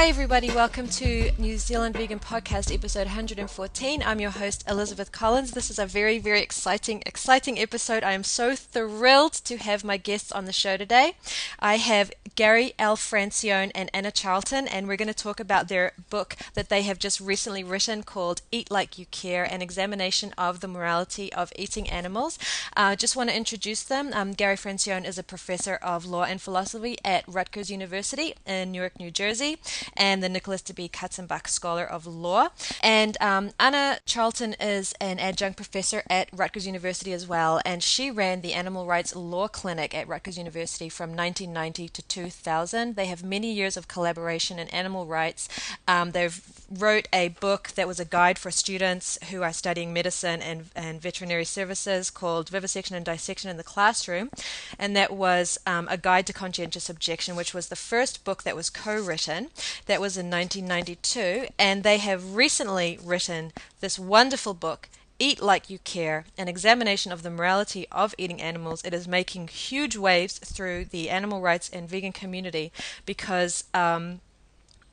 Hi, everybody. Welcome to New Zealand Vegan Podcast, episode 114. I'm your host, Elizabeth Collins. This is a very, very exciting, exciting episode. I am so thrilled to have my guests on the show today. I have Gary L. Francione and Anna Charlton, and we're going to talk about their book that they have just recently written called Eat Like You Care An Examination of the Morality of Eating Animals. I uh, just want to introduce them. Um, Gary Francione is a professor of law and philosophy at Rutgers University in Newark, New Jersey and the Nicholas W. Katzenbach Scholar of Law. And um, Anna Charlton is an adjunct professor at Rutgers University as well, and she ran the Animal Rights Law Clinic at Rutgers University from 1990 to 2000. They have many years of collaboration in animal rights. Um, they've wrote a book that was a guide for students who are studying medicine and, and veterinary services called Vivisection and Dissection in the Classroom. And that was um, a guide to conscientious objection, which was the first book that was co written. That was in 1992. And they have recently written this wonderful book. Eat Like You Care, an examination of the morality of eating animals. It is making huge waves through the animal rights and vegan community because um,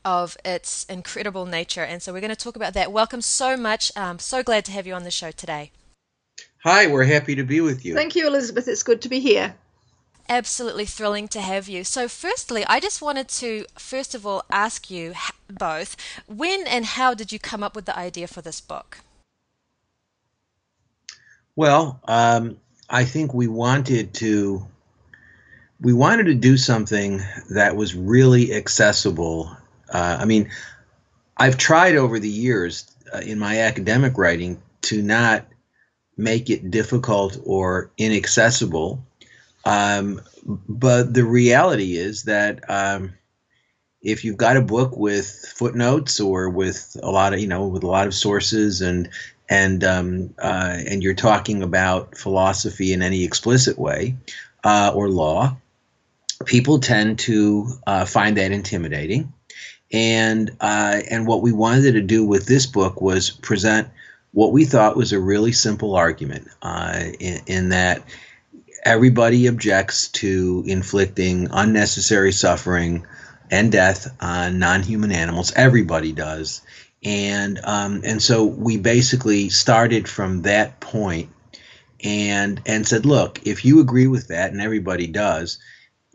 of its incredible nature. And so we're going to talk about that. Welcome so much. Um, so glad to have you on the show today. Hi, we're happy to be with you. Thank you, Elizabeth. It's good to be here. Absolutely thrilling to have you. So, firstly, I just wanted to, first of all, ask you both when and how did you come up with the idea for this book? Well, um, I think we wanted to we wanted to do something that was really accessible uh, I mean, I've tried over the years uh, in my academic writing to not make it difficult or inaccessible. Um, but the reality is that um, if you've got a book with footnotes or with a lot of you know with a lot of sources and and um, uh, and you're talking about philosophy in any explicit way uh, or law, people tend to uh, find that intimidating and uh, and what we wanted to do with this book was present what we thought was a really simple argument uh, in, in, that everybody objects to inflicting unnecessary suffering and death on non-human animals. Everybody does, and um, and so we basically started from that point and and said, look, if you agree with that, and everybody does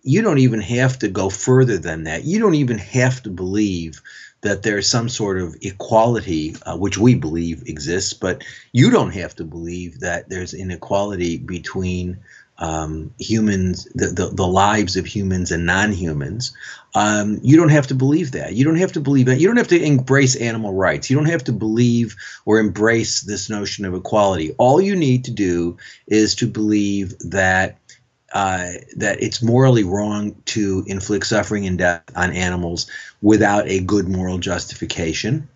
you don't even have to go further than that. You don't even have to believe that there's some sort of equality, uh, which we believe exists, but you don't have to believe that there's inequality between um, humans, the, the, the, lives of humans and non humans. Um, you don't have to believe that. You don't have to believe that. You don't have to embrace animal rights. You don't have to believe or embrace this notion of equality. All you need to do is to believe that uh, that it's morally wrong to inflict suffering and death on animals without a good moral justification.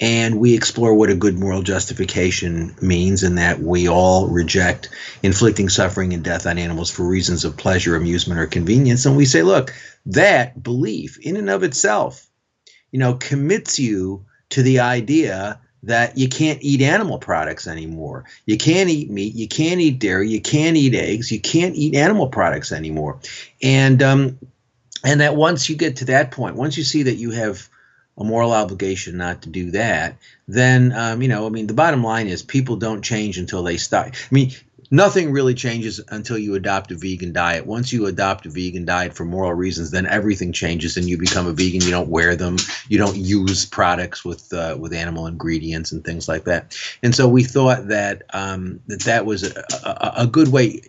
And we explore what a good moral justification means, and that we all reject inflicting suffering and death on animals for reasons of pleasure, amusement, or convenience. And we say, look, that belief in and of itself, you know, commits you to the idea that you can't eat animal products anymore. You can't eat meat. You can't eat dairy. You can't eat eggs. You can't eat animal products anymore. And um, and that once you get to that point, once you see that you have a moral obligation not to do that, then um, you know, I mean, the bottom line is people don't change until they stop. I mean, nothing really changes until you adopt a vegan diet. Once you adopt a vegan diet for moral reasons, then everything changes and you become a vegan. You don't wear them. You don't use products with uh, with animal ingredients and things like that. And so we thought that um, that that was a, a, a good way.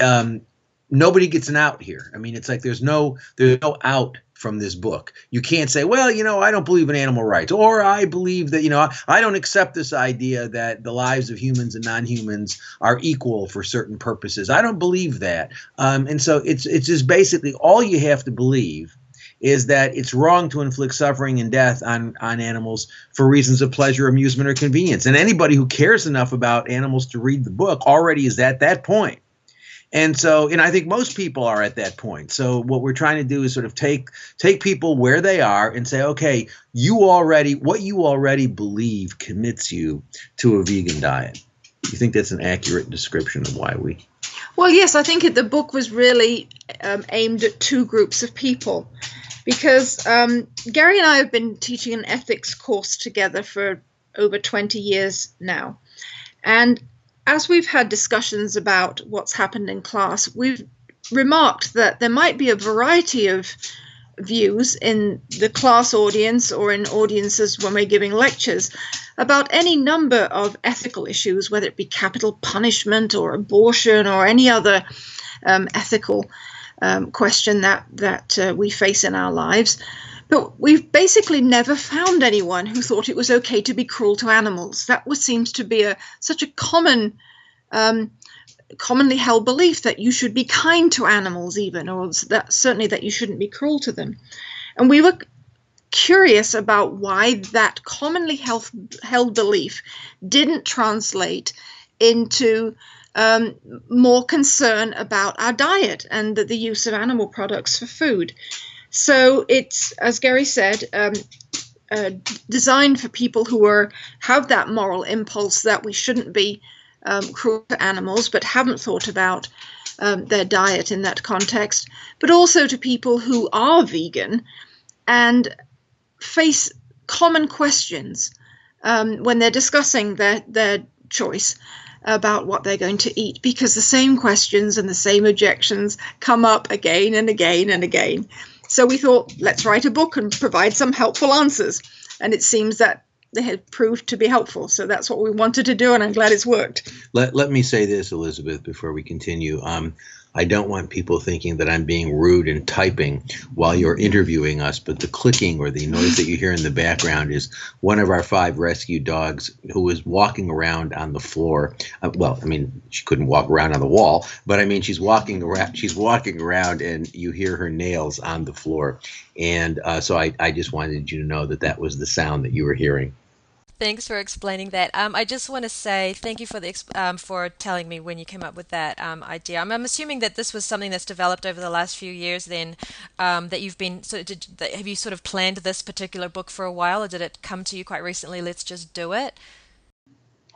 Um, nobody gets an out here. I mean, it's like there's no there's no out from this book. You can't say, well, you know, I don't believe in animal rights, or I believe that, you know, I don't accept this idea that the lives of humans and non-humans are equal for certain purposes. I don't believe that. Um, and so it's it's just basically all you have to believe is that it's wrong to inflict suffering and death on on animals for reasons of pleasure, amusement, or convenience. And anybody who cares enough about animals to read the book already is at that point. And so, and I think most people are at that point. So what we're trying to do is sort of take take people where they are and say, okay, you already what you already believe commits you to a vegan diet. You think that's an accurate description of why we? Well, yes, I think the book was really um, aimed at two groups of people because um, Gary and I have been teaching an ethics course together for over 20 years now. And as we've had discussions about what's happened in class, we've remarked that there might be a variety of views in the class audience or in audiences when we're giving lectures about any number of ethical issues, whether it be capital punishment or abortion or any other um, ethical um, question that that uh, we face in our lives. But we've basically never found anyone who thought it was okay to be cruel to animals. That was, seems to be a such a common um, commonly held belief that you should be kind to animals, even, or that certainly that you shouldn't be cruel to them. And we were curious about why that commonly held, held belief didn't translate into um, more concern about our diet and the, the, use of animal products for food. So it's, as Gary said, um, uh, designed for people who are have that moral impulse that we shouldn't be um, cruel to animals but haven't thought about um, their diet in that context, but also to people who are vegan and face common questions um, when they're discussing their, their choice about what they're going to eat because the same questions and the same objections come up again and again and again. So we thought, let's write a book and provide some helpful answers. And it seems that they had proved to be helpful. So that's what we wanted to do, and I'm glad it's worked. Let, let me say this, Elizabeth, before we continue. Um, I don't want people thinking that I'm being rude and typing while you're interviewing us, but the clicking or the noise that you hear in the background is one of our five rescue dogs who was walking around on the floor. Uh, well, I mean, she couldn't walk around on the wall, but I mean, she's walking around. She's walking around, and you hear her nails on the floor. And uh, so I, I just wanted you to know that that was the sound that you were hearing. Thanks for explaining that. Um, I just want to say thank you for the um, for telling me when you came up with that um, idea. I'm, I'm, assuming that this was something that's developed over the last few years. Then um, that you've been so did, have you sort of planned this particular book for a while, or did it come to you quite recently? Let's just do it.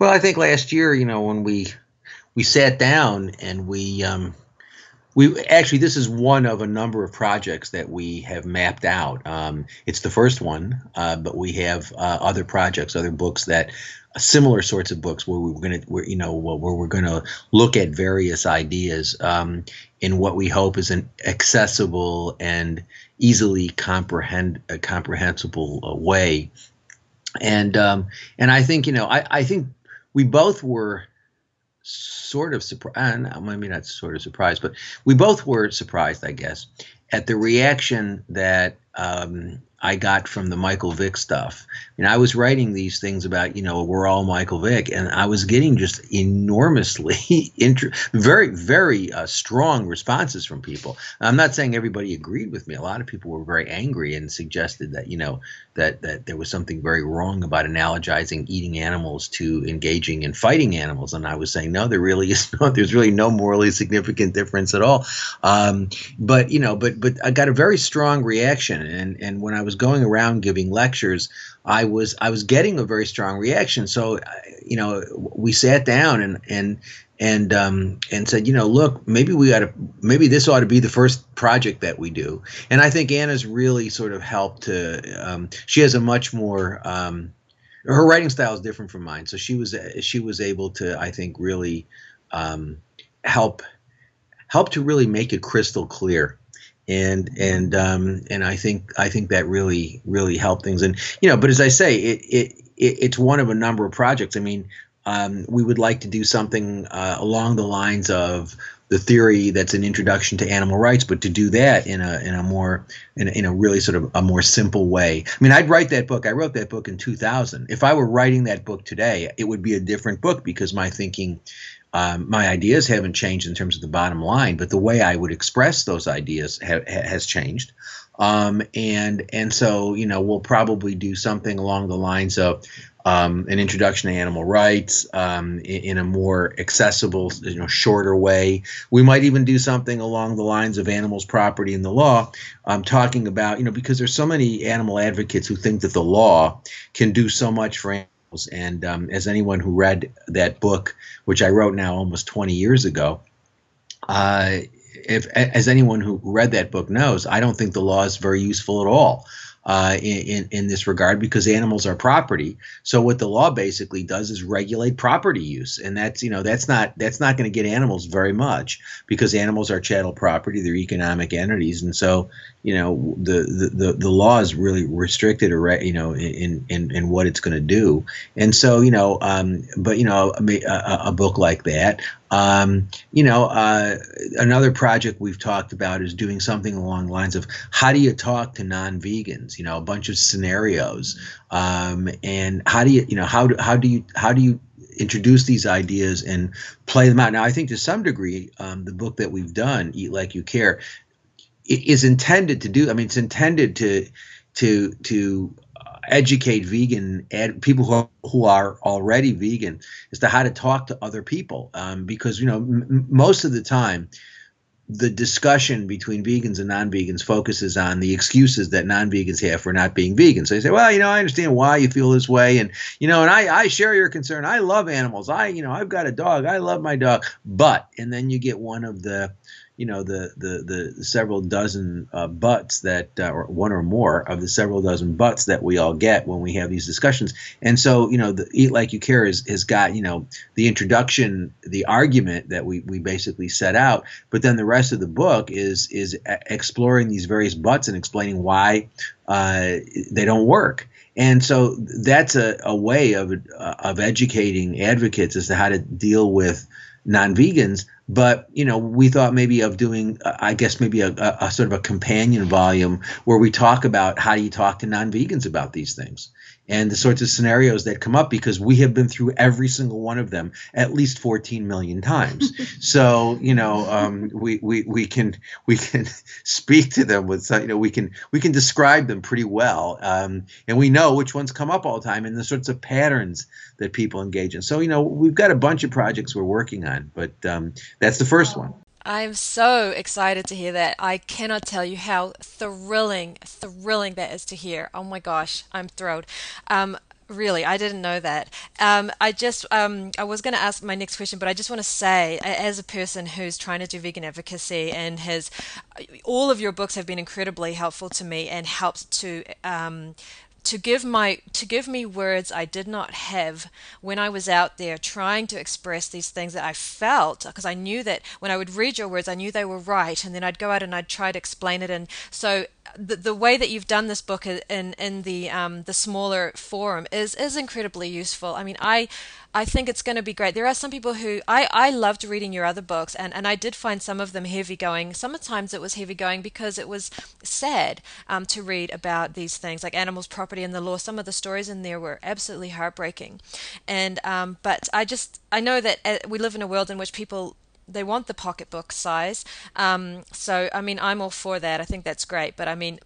Well, I think last year, you know, when we we sat down and we um, we actually this is one of a number of projects that we have mapped out. Um, it's the first one, uh, but we have uh, other projects, other books that uh, similar sorts of books where we're going to, you know, where we're going to look at various ideas um, in what we hope is an accessible and easily comprehend a comprehensible uh, way. And um, and I think you know I, I think we both were sort of surprised. Maybe not sort of surprised, but we both were surprised, I guess, at the reaction that um, I got from the Michael Vick stuff. And I was writing these things about, you know, we're all Michael Vick, and I was getting just enormously, inter- very, very uh, strong responses from people. I'm not saying everybody agreed with me. A lot of people were very angry and suggested that, you know, that that there was something very wrong about analogizing eating animals to engaging in fighting animals. And I was saying, no, there really is no, there's really no morally significant difference at all. Um, but you know, but but I got a very strong reaction, and and when I was going around giving lectures, I was I was getting a very strong reaction. So you know, we sat down and and and um, and said, you know, look, maybe we got to, maybe this ought to be the first project that we do. And I think Anna's really sort of helped to. Um, she has a much more. Um, her writing style is different from mine, so she was she was able to, I think, really um, help help to really make it crystal clear and and um, and I think I think that really really helped things. And you know, but as I say, it it, it it's one of a number of projects. I mean, um, we would like to do something uh, along the lines of the theory that's an introduction to animal rights, but to do that in a in a more in a, in a really sort of a more simple way. I mean, I'd write that book. I wrote that book in 2000. If I were writing that book today, it would be a different book because my thinking, um, my ideas haven't changed in terms of the bottom line, but the way I would express those ideas ha- has changed. Um, and and so you know we'll probably do something along the lines of um, an introduction to animal rights um, in, in, a more accessible, you know, shorter way. We might even do something along the lines of animals' property in the law, um, talking about, you know, because there's so many animal advocates who think that the law can do so much for animals. And um, as anyone who read that book, which I wrote now almost 20 years ago, uh, if as anyone who read that book knows, I don't think the law is very useful at all uh, in, in this regard because animals are property. So what the law basically does is regulate property use, and that's you know that's not that's not going to get animals very much because animals are chattel property, they're economic entities, and so you know the the the, the law is really restricted or you know in in in what it's going to do, and so you know um, but you know a, a, a book like that um, you know, uh, another project we've talked about is doing something along the lines of how do you talk to non-vegans? You know, a bunch of scenarios, um, and how do you, you know, how do how do you how do you introduce these ideas and play them out? Now, I think to some degree, um, the book that we've done, Eat Like You Care, is intended to do. I mean, it's intended to to to educate vegan ed, people who who are already vegan as to how to talk to other people um, because you know m- most of the time the discussion between vegans and non-vegans focuses on the excuses that non-vegans have for not being vegan. So they say, well, you know, I understand why you feel this way, and you know, and I, I share your concern. I love animals. I, you know, I've got a dog. I love my dog. But, and then you get one of the you know the the the several dozen uh, buts that uh, or one or more of the several dozen buts that we all get when we have these discussions. And so you know the eat like you care is, has got you know the introduction the argument that we we basically set out. But then the rest of the book is is exploring these various buts and explaining why uh, they don't work. And so that's a, a way of uh, of educating advocates as to how to deal with non-vegans but you know we thought maybe of doing uh, i guess maybe a, a, a, sort of a companion volume where we talk about how do you talk to non-vegans about these things and the sorts of scenarios that come up because we have been through every single one of them at least 14 million times. so you know um, we, we we can we can speak to them with you know we can we can describe them pretty well, um, and we know which ones come up all the time and the sorts of patterns that people engage in. So you know we've got a bunch of projects we're working on, but um, that's the first one. I'm so excited to hear that. I cannot tell you how thrilling, thrilling that is to hear. Oh my gosh, I'm thrilled. Um, really, I didn't know that. Um, I just, um, I was going to ask my next question, but I just want to say, as a person who's trying to do vegan advocacy and has, all of your books have been incredibly helpful to me and helped to um, to give my to give me words I did not have when I was out there trying to express these things that I felt because I knew that when I would read your words I knew they were right and then I'd go out and I'd try to explain it and so the, the way that you've done this book in in the um, the smaller forum is is incredibly useful. I mean, I I think it's going to be great. There are some people who I, I loved reading your other books, and, and I did find some of them heavy going. Sometimes it was heavy going because it was sad um, to read about these things, like animals' property and the law. Some of the stories in there were absolutely heartbreaking, and um, but I just I know that uh, we live in a world in which people they want the pocketbook size. Um, so I mean, I'm all for that. I think that's great. But I mean,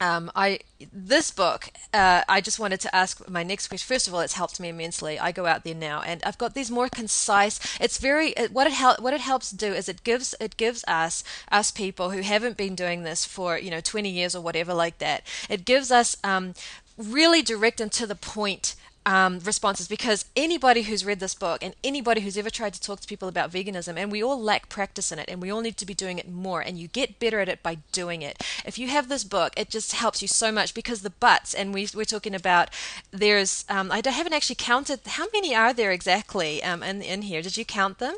um, I this book, uh, I just wanted to ask my next question. First of all, it's helped me immensely. I go out there now, and I've got these more concise. It's very what it hel- what it helps do is it gives it gives us us people who haven't been doing this for you know 20 years or whatever like that. It gives us um, really direct and to the point um, responses because anybody who's read this book and anybody who's ever tried to talk to people about veganism, and we all lack practice in it, and we all need to be doing it more, and you get better at it by doing it. If you have this book, it just helps you so much because the buts, and we, we're talking about there's, um, I haven't actually counted, how many are there exactly um, in, in here? Did you count them?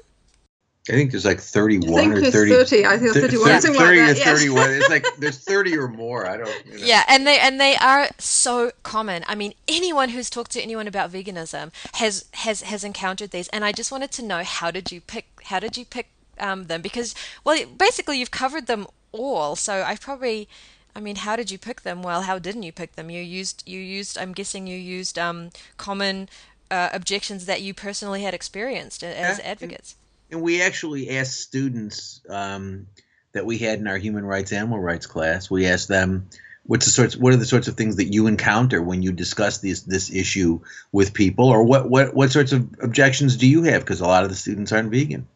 I think there's like 31 I think or 30. 30. I think 31. Yeah. 30 like to yes. 31. It's like there's 30 or more. I don't. You know. Yeah, and they and they are so common. I mean, anyone who's talked to anyone about veganism has has has encountered these. And I just wanted to know how did you pick how did you pick um, them? Because well, basically you've covered them all. So I probably. I mean, how did you pick them? Well, how didn't you pick them? You used you used. I'm guessing you used um, common uh, objections that you personally had experienced as yeah. advocates and we actually asked students um, that we had in our human rights animal rights class we asked them what's the sorts what are the sorts of things that you encounter when you discuss this this issue with people? Or what what what sorts of objections do you have? Because a lot of the students aren't vegan.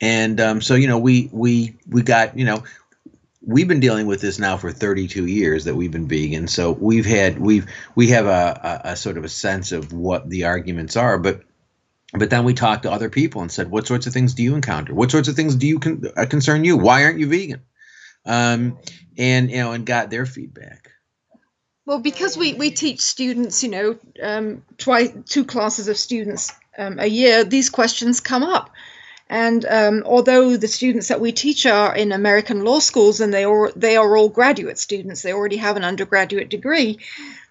And um, so you know we we we got you know we've been dealing with this now for 32 years that we've been vegan. So we've had we've we have a, a, a sort of a sense of what the arguments are but but then we talked to other people and said, what sorts of things do you encounter? What sorts of things do you con- uh, concern you? Why aren't you vegan? Um, and you know, and got their feedback. Well, because we, we teach students, you know, um, twice two classes of students um, a year, these questions come up. And um, although the students that we teach are in American law schools and they are they are all graduate students, they already have an undergraduate degree,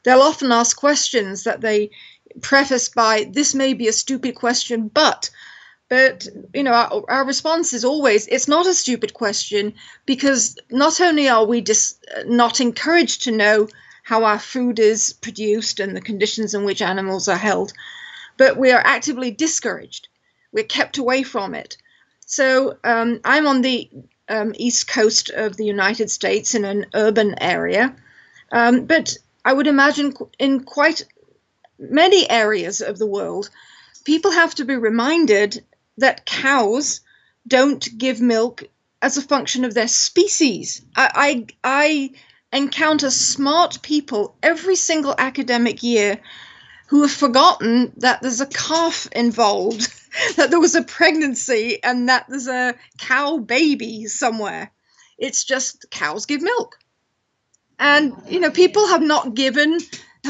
they'll often ask questions that they preface by "This may be a stupid question, but." But you know, our, our response is always it's not a stupid question because not only are we just not encouraged to know how our food is produced and the conditions in which animals are held, but we are actively discouraged we're kept away from it. So um, I'm on the um, east coast of the United States in an urban area, um, but I would imagine in quite many areas of the world, people have to be reminded that cows don't give milk as a function of their species. I, I, I encounter smart people every single academic year who have forgotten that there's a calf involved, that there was a pregnancy, and that there's a cow baby somewhere. It's just cows give milk. And, you know, people have not given,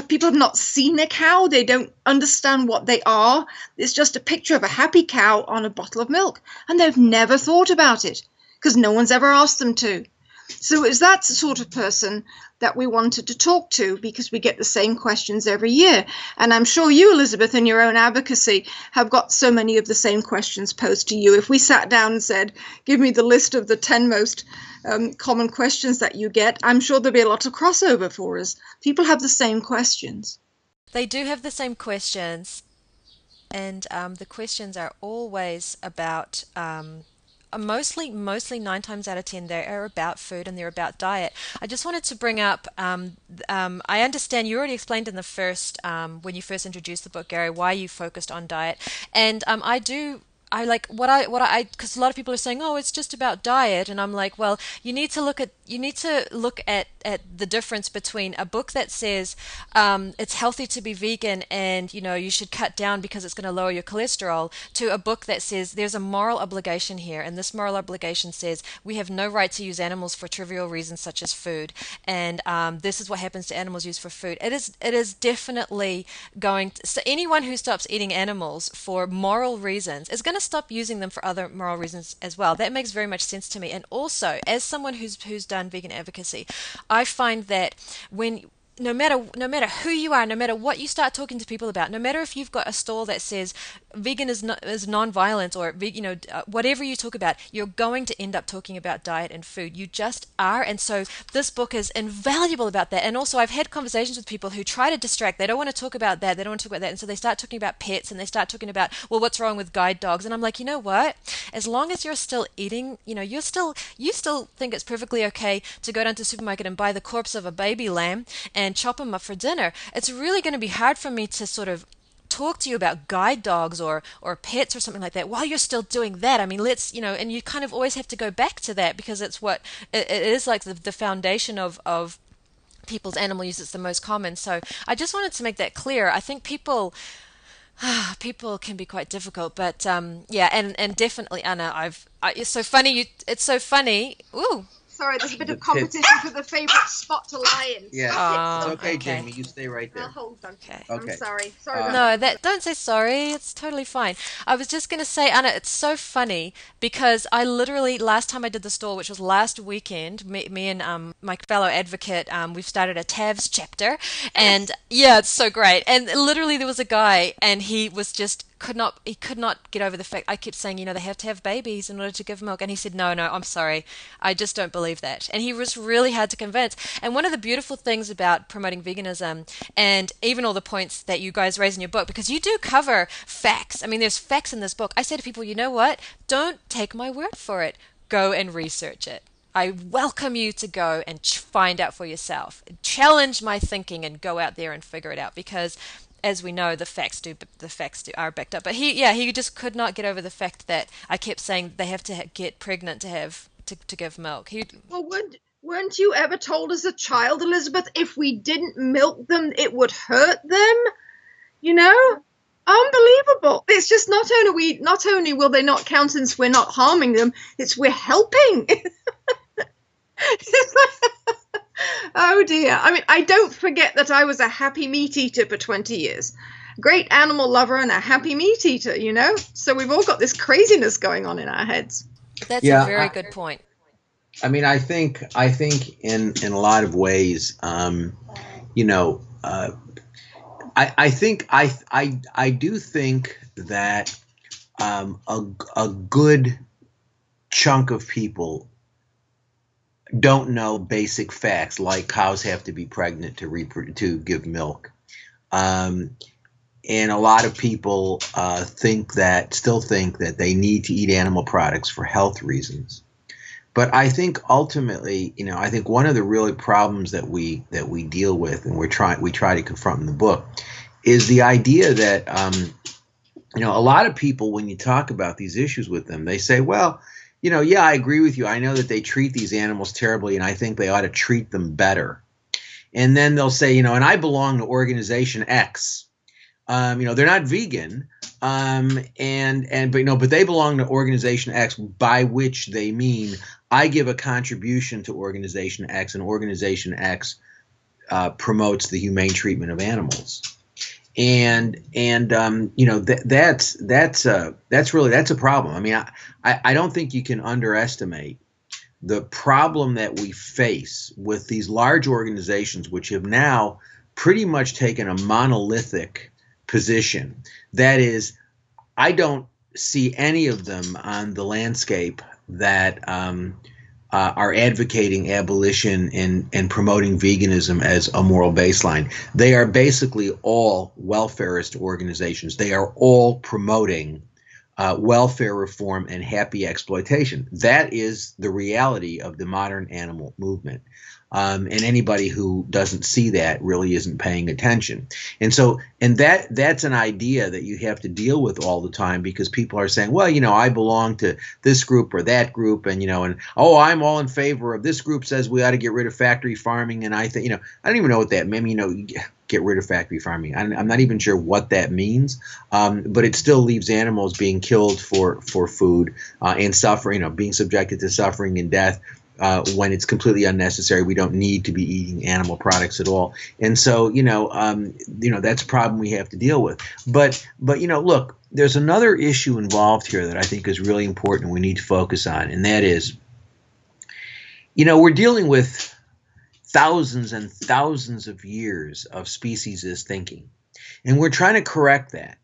people have not seen a cow. They don't understand what they are. It's just a picture of a happy cow on a bottle of milk. And they've never thought about it because no one's ever asked them to. So it's that sort of person that we wanted to talk to because we get the same questions every year. And I'm sure you, Elizabeth, in your own advocacy, have got so many of the same questions posed to you. If we sat down and said, give me the list of the 10 most um, common questions that you get, I'm sure there'd be a lot of crossover for us. People have the same questions. They do have the same questions. And um, the questions are always about um, mostly mostly nine times out of ten they are about food and they're about diet. I just wanted to bring up um, um, i understand you already explained in the first um, when you first introduced the book gary why you focused on diet. And um, i do I like what I what I because a lot of people are saying, oh, it's just about diet, and I'm like, well, you need to look at you need to look at at the difference between a book that says um, it's healthy to be vegan and you know you should cut down because it's going to lower your cholesterol to a book that says there's a moral obligation here, and this moral obligation says we have no right to use animals for trivial reasons such as food, and um, this is what happens to animals used for food. It is it is definitely going to, so anyone who stops eating animals for moral reasons is going to stop using them for other moral reasons as well. That makes very much sense to me. And also, as someone who's who's done vegan advocacy, I find that when no matter no matter who you are, no matter what you start talking to people about, no matter if you've got a stall that says vegan is not, is non-violent or you know uh, whatever you talk about, you're going to end up talking about diet and food. You just are, and so this book is invaluable about that. And also, I've had conversations with people who try to distract. They don't want to talk about that. They don't want to talk about that, and so they start talking about pets and they start talking about well, what's wrong with guide dogs? And I'm like, you know what? As long as you're still eating, you know, you're still you still think it's perfectly okay to go down to the supermarket and buy the corpse of a baby lamb and chop them up for dinner. It's really going to be hard for me to sort of talk to you about guide dogs or or pets or something like that while you're still doing that. I mean let's you know and you kind of always have to go back to that because it's what it, it is like the, the foundation of of people's animal use it's the most common. So i just wanted to make that clear. I think people people can be quite difficult but um yeah and and definitely anna i've I, it's so funny you it's so funny. Ooh Sorry, there's a bit of competition for the favourite spot to lie in. Yeah, Oh, it's okay, okay. Jamie. You stay right there. I'll there. hold on. Okay. Okay. I'm sorry. Sorry. Uh, No, that don't say sorry. It's totally fine. I was just going to say, Anna, it's so funny because I literally last time I did the store, which was last weekend, me, me and um, my fellow advocate, um, we've started a TAVS chapter, and yeah, it's so great. And literally, there was a guy, and he was just could not he could not get over the fact I kept saying you know they have to have babies in order to give milk. And he said no no I'm sorry. I just don't believe that. And he was really hard to convince. And one of the beautiful things about promoting veganism and even all the points that you guys raise in your book because you do cover facts. I mean there's facts in this book. I say to people you know what? Don't take my word for it. Go and research it. I welcome you to go and ch- find out for yourself. Challenge my thinking and go out there and figure it out. Because as we know the facts do the facts do are backed up. But he yeah, he just could not get over the fact that I kept saying they have to get pregnant to have to, to give milk. He Well, weren't, weren't you ever told as a child, Elizabeth, if we didn't milk them, it would hurt them? You know? unbelievable it's just not only we not only will they not count since we're not harming them it's we're helping oh dear. I mean i don't forget that i was a happy meat eater for 20 years. Great animal lover and a happy meat eater you know? So we've all got this craziness going on in our heads. That's yeah, a very I, good point. I mean i think i think in in a lot of ways um you know uh I, I think I, I I do think that um, a a good chunk of people don't know basic facts like cows have to be pregnant to repro- to give milk. Um, and a lot of people uh, think that still think that they need to eat animal products for health reasons but I think ultimately, you know, I think one of the really problems that we that we deal with, and we're trying we try to confront in the book, is the idea that um, you know a lot of people when you talk about these issues with them, they say, well, you know, yeah, I agree with you. I know that they treat these animals terribly, and I think they ought to treat them better. And then they'll say, you know, and I belong to organization X. Um, you know, they're not vegan, um, and and but you know, but they belong to organization X, by which they mean I give a contribution to Organization X, and Organization X uh, promotes the humane treatment of animals. And and um, you know that that's that's uh, that's really that's a problem. I mean, I, I, I don't think you can underestimate the problem that we face with these large organizations, which have now pretty much taken a monolithic position. That is, I don't see any of them on the landscape that um, uh, are advocating abolition and, and promoting veganism as a moral baseline. They are basically all welfarist organizations. They are all promoting uh, welfare reform and happy exploitation. That is the reality of the modern animal movement. Um, and anybody who doesn't see that really isn't paying attention. And so, and that that's an idea that you have to deal with all the time because people are saying, well, you know, I belong to this group or that group, and you know, and oh, I'm all in favor of this group says we ought to get rid of factory farming, and I think, you know, I don't even know what that means. You know, get rid of factory farming. I'm not even sure what that means, um, but it still leaves animals being killed for for food uh, and suffering, you know, being subjected to suffering and death uh, when it's completely unnecessary. We don't need to be eating animal products at all, and so you know, um, you know, that's a problem we have to deal with. But but you know, look, there's another issue involved here that I think is really important. We need to focus on, and that is, you know, we're dealing with thousands and thousands of years of species thinking, and we're trying to correct that.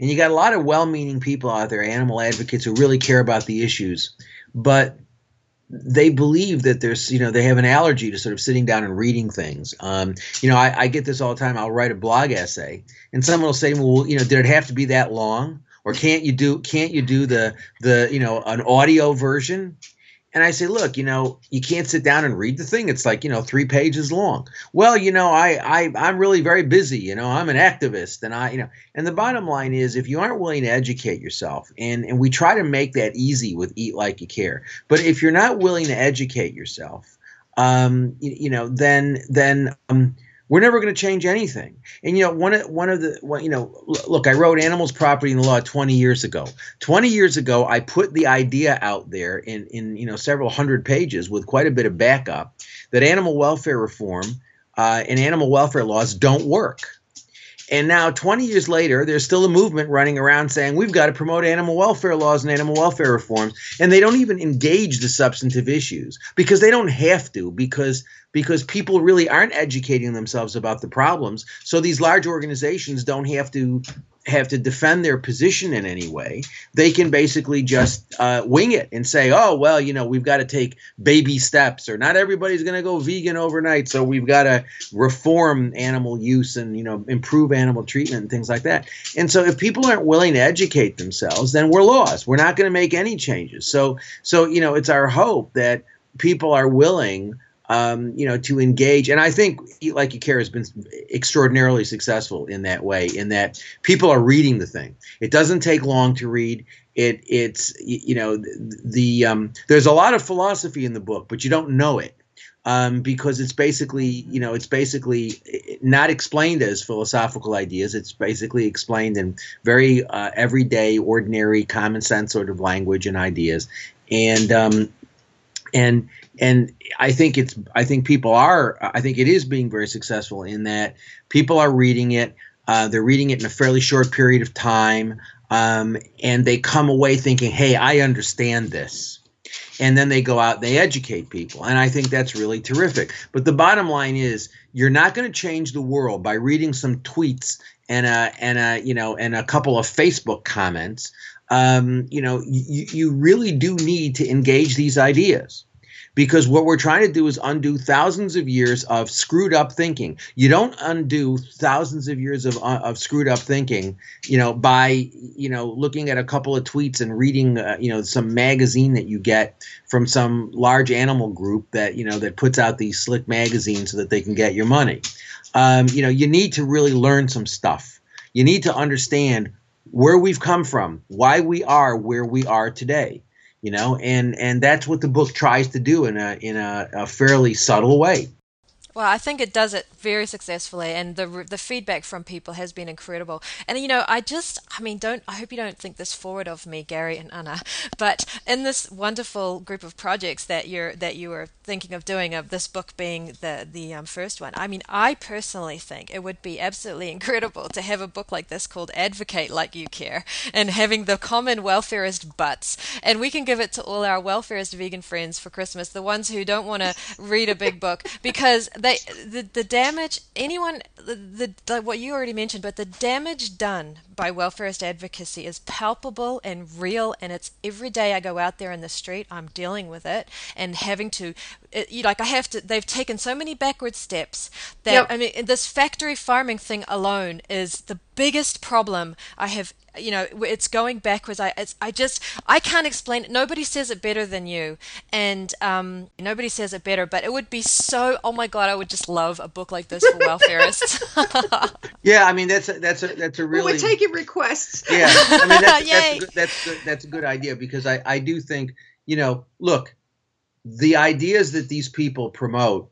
And you got a lot of well-meaning people out there, animal advocates who really care about the issues, but they believe that there's you know they have an allergy to sort of sitting down and reading things. Um, you know I, I, get this all the time. I'll write a blog essay and someone will say well you know did it have to be that long? Or can't you do can't you do the the you know an audio version and I say, look, you know, you can't sit down and read the thing. It's like, you know, three pages long. Well, you know, I, I I'm really very busy. You know, I'm an activist, and I, you know, and the bottom line is, if you aren't willing to educate yourself, and and we try to make that easy with Eat Like You Care, but if you're not willing to educate yourself, um, you, you know, then then um, we're never going to change anything. And you know, one of one of the well, you know, look, I wrote Animals Property and Law 20 years ago. 20 years ago, I put the idea out there in in you know several hundred pages with quite a bit of backup that animal welfare reform uh, and animal welfare laws don't work. And now, 20 years later, there's still a movement running around saying we've got to promote animal welfare laws and animal welfare reforms. And they don't even engage the substantive issues because they don't have to, because because people really aren't educating themselves about the problems. So these large organizations don't have to have to defend their position in any way. They can basically just uh, wing it and say, "Oh, well, you know, we've got to take baby steps, or not everybody's going to go vegan overnight, so we've got to reform animal use and you know improve animal treatment and things like that." And so, if people aren't willing to educate themselves, then we're lost. We're not going to make any changes. So, so you know, it's our hope that people are willing um, you know, to engage. And I think Eat Like You Care has been extraordinarily successful in that way, in that people are reading the thing. It doesn't take long to read. It it's you know the, um, there's a lot of philosophy in the book, but you don't know it. um, because it's basically you know it's basically not explained as philosophical ideas. It's basically explained in very uh, everyday, ordinary, common sense sort of language and ideas, and um, and and I think it's I think people are I think it is being very successful in that people are reading it. Uh, they're reading it in a fairly short period of time, um, and they come away thinking, "Hey, I understand this." and then they go out and they educate people and i think that's really terrific but the bottom line is you're not going to change the world by reading some tweets and a and a you know and a couple of facebook comments um, you know you, you really do need to engage these ideas because what we're trying to do is undo thousands of years of screwed up thinking. You don't undo thousands of years of uh, of screwed up thinking, you know, by you know looking at a couple of tweets and reading, uh, you know, some magazine that you get from some large animal group that you know that puts out these slick magazines so that they can get your money. Um, you know, you need to really learn some stuff. You need to understand where we've come from, why we are where we are today you know and and that's what the book tries to do in a in a, a fairly subtle way well, I think it does it very successfully, and the the feedback from people has been incredible. And you know, I just, I mean, don't I hope you don't think this forward of me, Gary and Anna, but in this wonderful group of projects that you're that you were thinking of doing, of this book being the the um, first one. I mean, I personally think it would be absolutely incredible to have a book like this called "Advocate Like You Care" and having the common welfarist buts, and we can give it to all our welfarist vegan friends for Christmas, the ones who don't want to read a big book because they the the damage anyone the, the what you already mentioned, but the damage done by welfarist advocacy is palpable and real, and it's every day I go out there in the street, I'm dealing with it and having to, it, you like I have to. They've taken so many backward steps that yep. I mean, this factory farming thing alone is the biggest problem I have you know it's going backwards. I i just i can't explain it. Nobody says it better than you. And um, nobody says it better but it would be so oh my god i would just love a book like this for welfarists yeah i mean that's a, that's a that's a really well, we're taking requests. Yeah i mean that's, that's, a, that's, a, that's a good idea because i i do think you know look the ideas that these people promote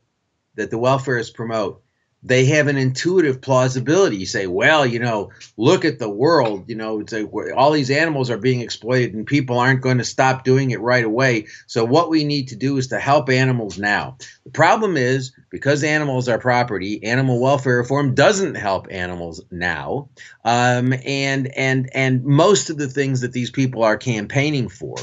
that the welfarists promote they have an intuitive plausibility. You say, well, you know, look at the world. You know, it's a, all these animals are being exploited, and people aren't going to stop doing it right away. So what we need to do is to help animals now. The problem is because animals are property, animal welfare reform doesn't help animals now, um, and and and most of the things that these people are campaigning for,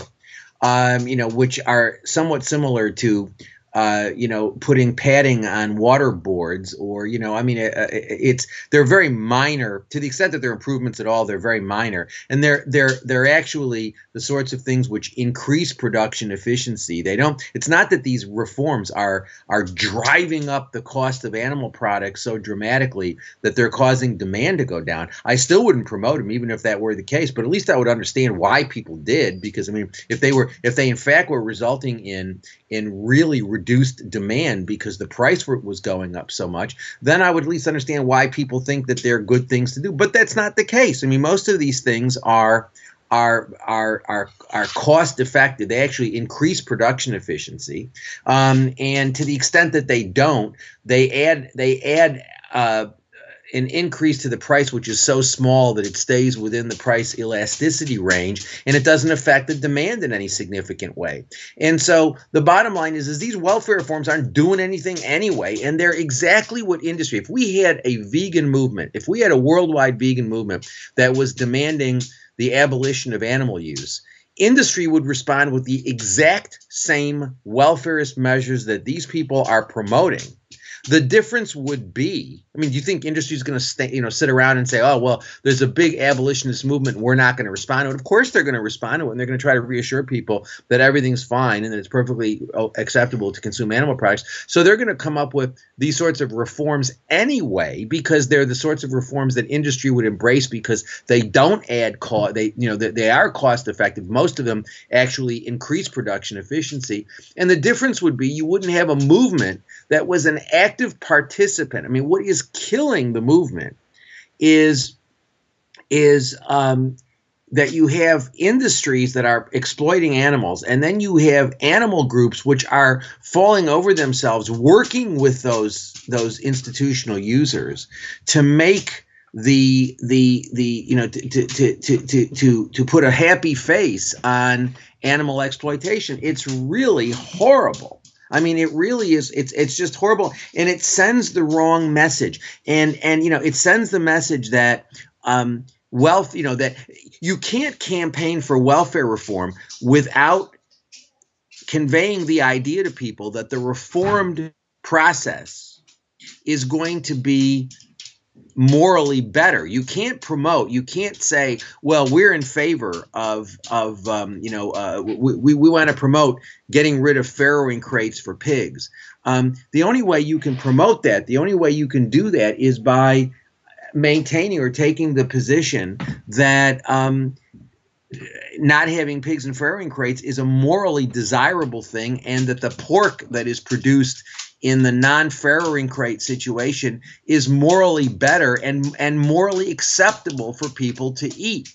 um, you know, which are somewhat similar to uh, you know, putting padding on water boards, or you know, I mean, it, it's they're very minor to the extent that they're improvements at all. They're very minor, and they're they're they're actually the sorts of things which increase production efficiency. They don't. It's not that these reforms are are driving up the cost of animal products so dramatically that they're causing demand to go down. I still wouldn't promote them, even if that were the case. But at least I would understand why people did, because I mean, if they were, if they in fact were resulting in in really reduced demand because the price was going up so much, then I would at least understand why people think that they're good things to do. But that's not the case. I mean, most of these things are are are are are cost effective. They actually increase production efficiency, um, and to the extent that they don't, they add they add. Uh, an increase to the price which is so small that it stays within the price elasticity range and it doesn't affect the demand in any significant way. And so the bottom line is is these welfare reforms aren't doing anything anyway and they're exactly what industry if we had a vegan movement, if we had a worldwide vegan movement that was demanding the abolition of animal use, industry would respond with the exact same welfarist measures that these people are promoting the difference would be, I mean, do you think industry is going to stay, you know, sit around and say, "Oh, well, there's a big abolitionist movement, we're not going to respond to it." Of course, they're going to respond to it, and they're going to try to reassure people that everything's fine and that it's perfectly oh, acceptable to consume animal products. So they're going to come up with these sorts of reforms anyway because they're the sorts of reforms that industry would embrace because they don't add cost. They, you know, they, they are cost effective. Most of them actually increase production efficiency, and the difference would be you wouldn't have a movement that was an active participant. I mean, what is killing the movement is is um, that you have industries that are exploiting animals, and then you have animal groups which are falling over themselves, working with those those institutional users to make the the the you know to to to to to, to put a happy face on animal exploitation. It's really horrible. I mean, it really is. It's it's just horrible, and it sends the wrong message. And and you know, it sends the message that um, wealth. You know that you can't campaign for welfare reform without conveying the idea to people that the reformed process is going to be morally better. You can't promote. You can't say, "Well, we're in favor of of um, you know uh, we we, we want to promote getting rid of farrowing crates for pigs." Um, the only way you can promote that, the only way you can do that, is by maintaining or taking the position that. Um, not having pigs and farrowing crates is a morally desirable thing, and that the pork that is produced in the non-farrowing crate situation is morally better and and morally acceptable for people to eat.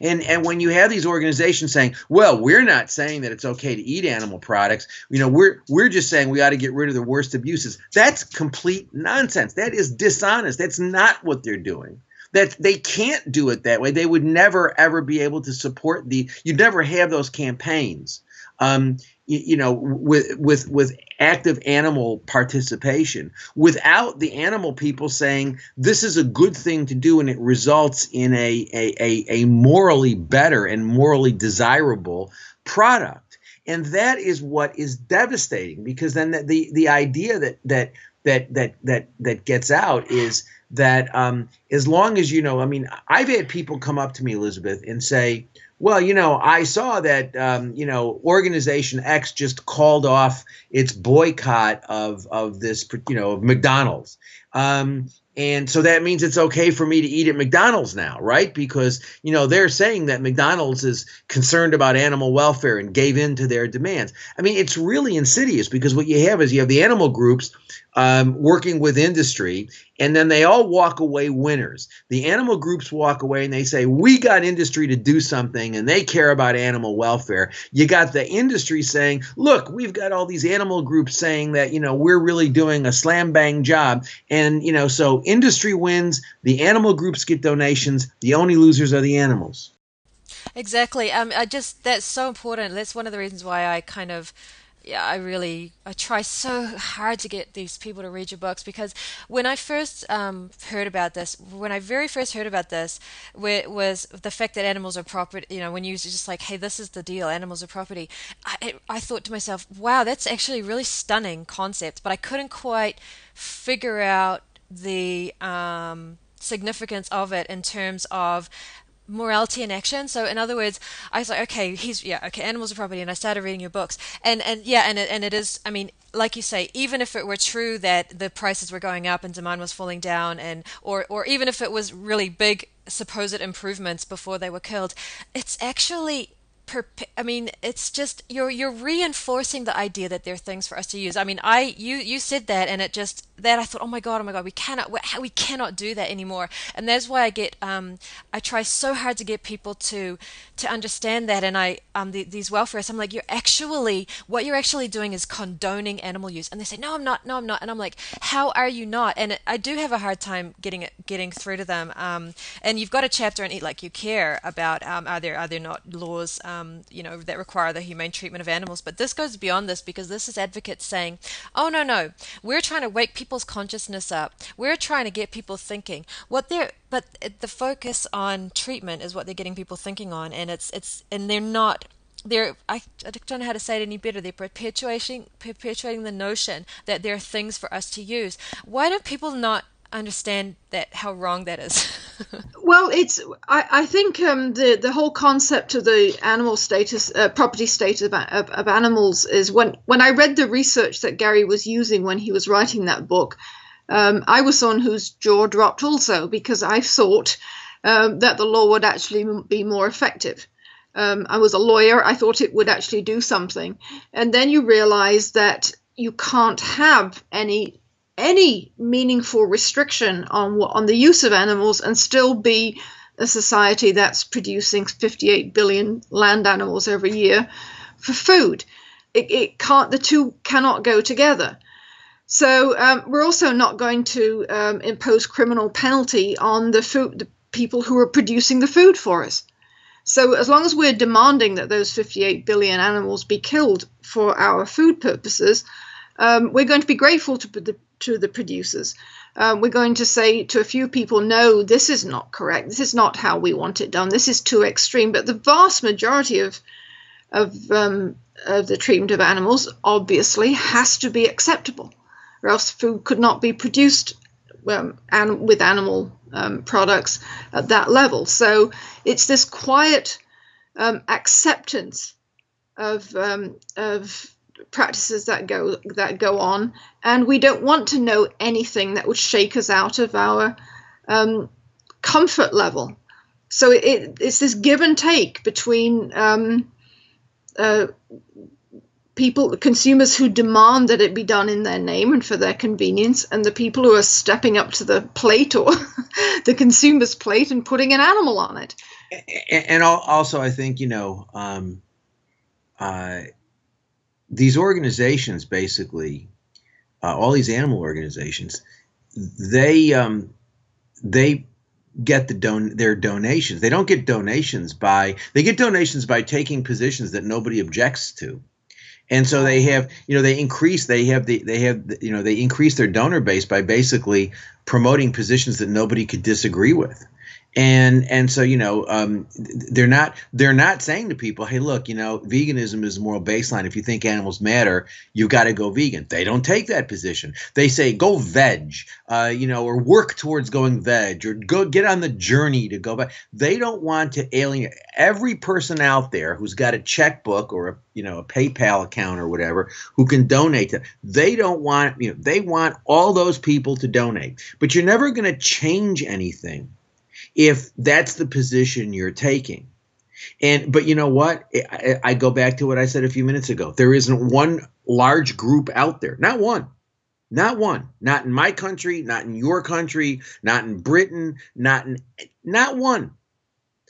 And and when you have these organizations saying, "Well, we're not saying that it's okay to eat animal products. You know, we're we're just saying we ought to get rid of the worst abuses." That's complete nonsense. That is dishonest. That's not what they're doing. That they can't do it that way. They would never ever be able to support the. You'd never have those campaigns. Um, you, know, with with with active animal participation without the animal people saying this is a good thing to do and it results in a, a, a, a morally better and morally desirable product. And that is what is devastating because then the, the, the idea that, that, that, that, that, that gets out is that um, as long as you know, I mean, I've had people come up to me, Elizabeth, and say, well, you know, I saw that um, you know organization X just called off its boycott of of this you know of McDonald's. Um, and so that means it's okay for me to eat at McDonald's now, right? Because, you know, they're saying that McDonald's is concerned about animal welfare and gave in to their demands. I mean, it's really insidious because what you have is you have the animal groups um, working with industry, and then they all walk away winners. The animal groups walk away and they say, We got industry to do something, and they care about animal welfare. You got the industry saying, Look, we've got all these animal groups saying that, you know, we're really doing a slam bang job. And, you know, so industry wins, the animal groups get donations, the only losers are the animals. Exactly. Um, I just, that's so important. That's one of the reasons why I kind of yeah, I really I try so hard to get these people to read your books because when I first um, heard about this, when I very first heard about this, where, was the fact that animals are property. You know, when you just like, hey, this is the deal, animals are property. I, I thought to myself, wow, that's actually a really stunning concept, but I couldn't quite figure out the um, significance of it in terms of morality in action. So in other words, I was like, okay, he's yeah, okay, animals are property, and I started reading your books, and and yeah, and it, and it is. I mean, like you say, even if it were true that the prices were going up and demand was falling down, and or or even if it was really big supposed improvements before they were killed, it's actually I mean, it's just you're you're reinforcing the idea that there are things for us to use. I mean, I you you said that, and it just that I thought, oh my god, oh my god, we cannot we cannot do that anymore. And that's why I get um I try so hard to get people to to understand that. And I um the, these welfarists, I'm like, you're actually what you're actually doing is condoning animal use. And they say, no, I'm not, no, I'm not. And I'm like, how are you not? And I do have a hard time getting it getting through to them. Um, and you've got a chapter in Eat Like You Care about um are there are there not laws um um, you know, that require the humane treatment of animals. But this goes beyond this because this is advocates saying, oh, no, no, we're trying to wake people's consciousness up. We're trying to get people thinking. What they're, but the focus on treatment is what they're getting people thinking on. And it's, it's, and they're not, they're I, I don't know how to say it any better they're perpetuating perpetuating the notion that there are things for us to use why do people not understand that how wrong that is. well, it's I, I think um, the the whole concept of the animal status, uh, property status of, of, of, animals is when when I read the research that Gary was using when he was writing that book, um, I was someone whose jaw dropped also because I thought um, that the law would actually be more effective. Um, I was a lawyer. I thought it would actually do something, and then you realize that you can't have any any meaningful restriction on on the use of animals and still be a society that's producing 58 billion land animals every year for food. It, it can't. The two cannot go together. So um, we're also not going to um, impose criminal penalty on the food, the people who are producing the food for us. So as long as we're demanding that those 58 billion animals be killed for our food purposes, um, we're going to be grateful to the to the producers. Um, we're going to say to a few people, no, this is not correct. This is not how we want it done. This is too extreme. But the vast majority of of, um, of the treatment of animals obviously has to be acceptable or else food could not be produced um, with animal um, products at that level. So it's this quiet um, acceptance of um, of practices that go that go on, and we don't want to know anything that would shake us out of our um, comfort level. So it, it's this give and take between um, uh, people, consumers who demand that it be done in their name and for their convenience, and the people who are stepping up to the plate or the consumer's plate and putting an animal on it. And also, I think you know, um, uh, these organizations basically, uh, all these animal organizations, they um, they get the don their donations. They don't get donations by they get donations by taking positions that nobody objects to and so they have you know they increase they have the they have you know they increase their donor base by basically promoting positions that nobody could disagree with and and so you know um, they're not they're not saying to people hey look you know veganism is a moral baseline. If you think animals matter you've got to go vegan. They don't take that position. They say go veg uh, you know or work towards going veg or go get on the journey to go back. They don't want to alienate. Every person out there who's got a checkbook or a you know a paypal account or whatever who can donate to they don't want you know they want all those people to donate. But you're never going to change anything if that's the position you're taking. And but you know what? I, I, go back to what I said a few minutes ago. There isn't one large group out there, not one, not one, not in my country, not in your country, not in Britain, not in not one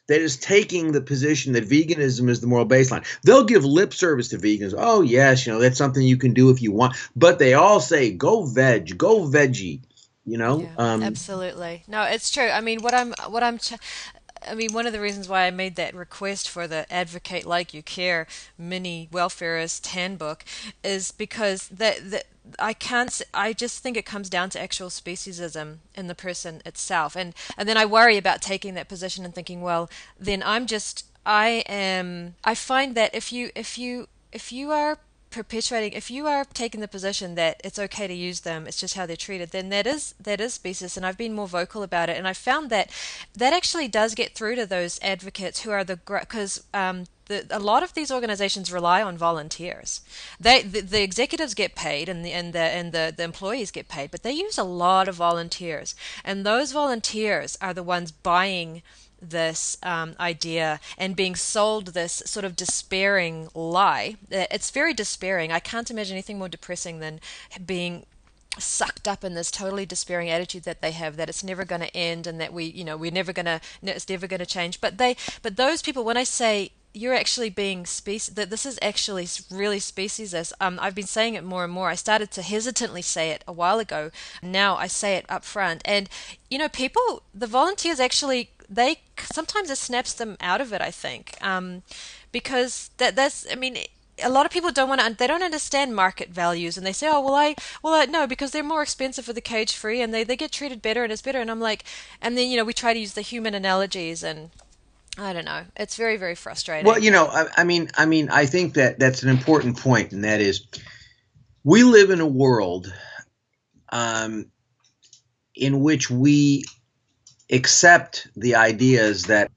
that is taking the position that veganism is the moral baseline. They'll give lip service to vegans. Oh yes, you know that's something you can do if you want, but they all say go veg, go veggie you know yeah, um, absolutely no it's true i mean what i'm what i'm ch- I mean, one of the reasons why I made that request for the Advocate Like You Care mini welfarist handbook is because that, that I can't. I just think it comes down to actual speciesism in the person itself, and and then I worry about taking that position and thinking, well, then I'm just. I am. I find that if you if you if you are perpetuating if you are taking the position that it's okay to use them it's just how they're treated then that is that is specious and i've been more vocal about it and i found that that actually does get through to those advocates who are the because um, the, a lot of these organizations rely on volunteers. They the, the, executives get paid and the and the and the, the employees get paid, but they use a lot of volunteers, and those volunteers are the ones buying this um, idea and being sold this sort of despairing lie. It's very despairing. I can't imagine anything more depressing than being sucked up in this totally despairing attitude that they have that it's never going to end and that we you know we're never going to it's never going to change but they but those people when i say you're actually being species that this is actually really speciesist um, i've been saying it more and more i started to hesitantly say it a while ago now i say it up front and you know people the volunteers actually they sometimes it snaps them out of it. I think um, because that that's I mean a lot of people don't want to they don't understand market values and they say oh well i well I, no because they're more expensive for the cage free and they, they get treated better and it's better and i'm like and then you know we try to use the human analogies and i don't know it's very very frustrating well you know i, I mean i mean i think that that's an important point and that is we live in a world um, in which we accept the ideas that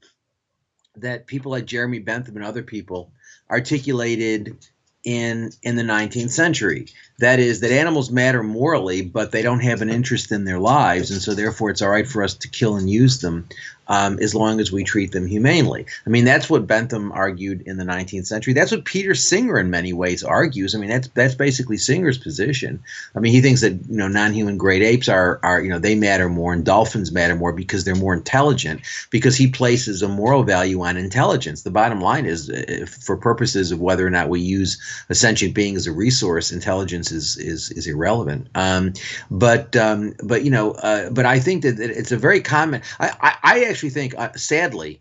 that people like Jeremy Bentham and other people articulated in in the 19th century. That is that animals matter morally, but they don't have an interest in their lives, and so therefore it's all right for us to kill and use them. Um, as long as we treat them humanely. I mean, that's what Bentham argued in the 19th century. That's what Peter Singer, in many ways, argues. I mean, that's that's basically Singer's position. I mean, he thinks that you know non-human great apes are are you know they matter more and dolphins matter more because they're more intelligent. Because he places a moral value on intelligence. The bottom line is, uh, for purposes of whether or not we use a sentient being as a resource, intelligence is is is irrelevant. Um, but um, but you know, uh, but I think that it's a very common. I I, I actually think, uh, sadly,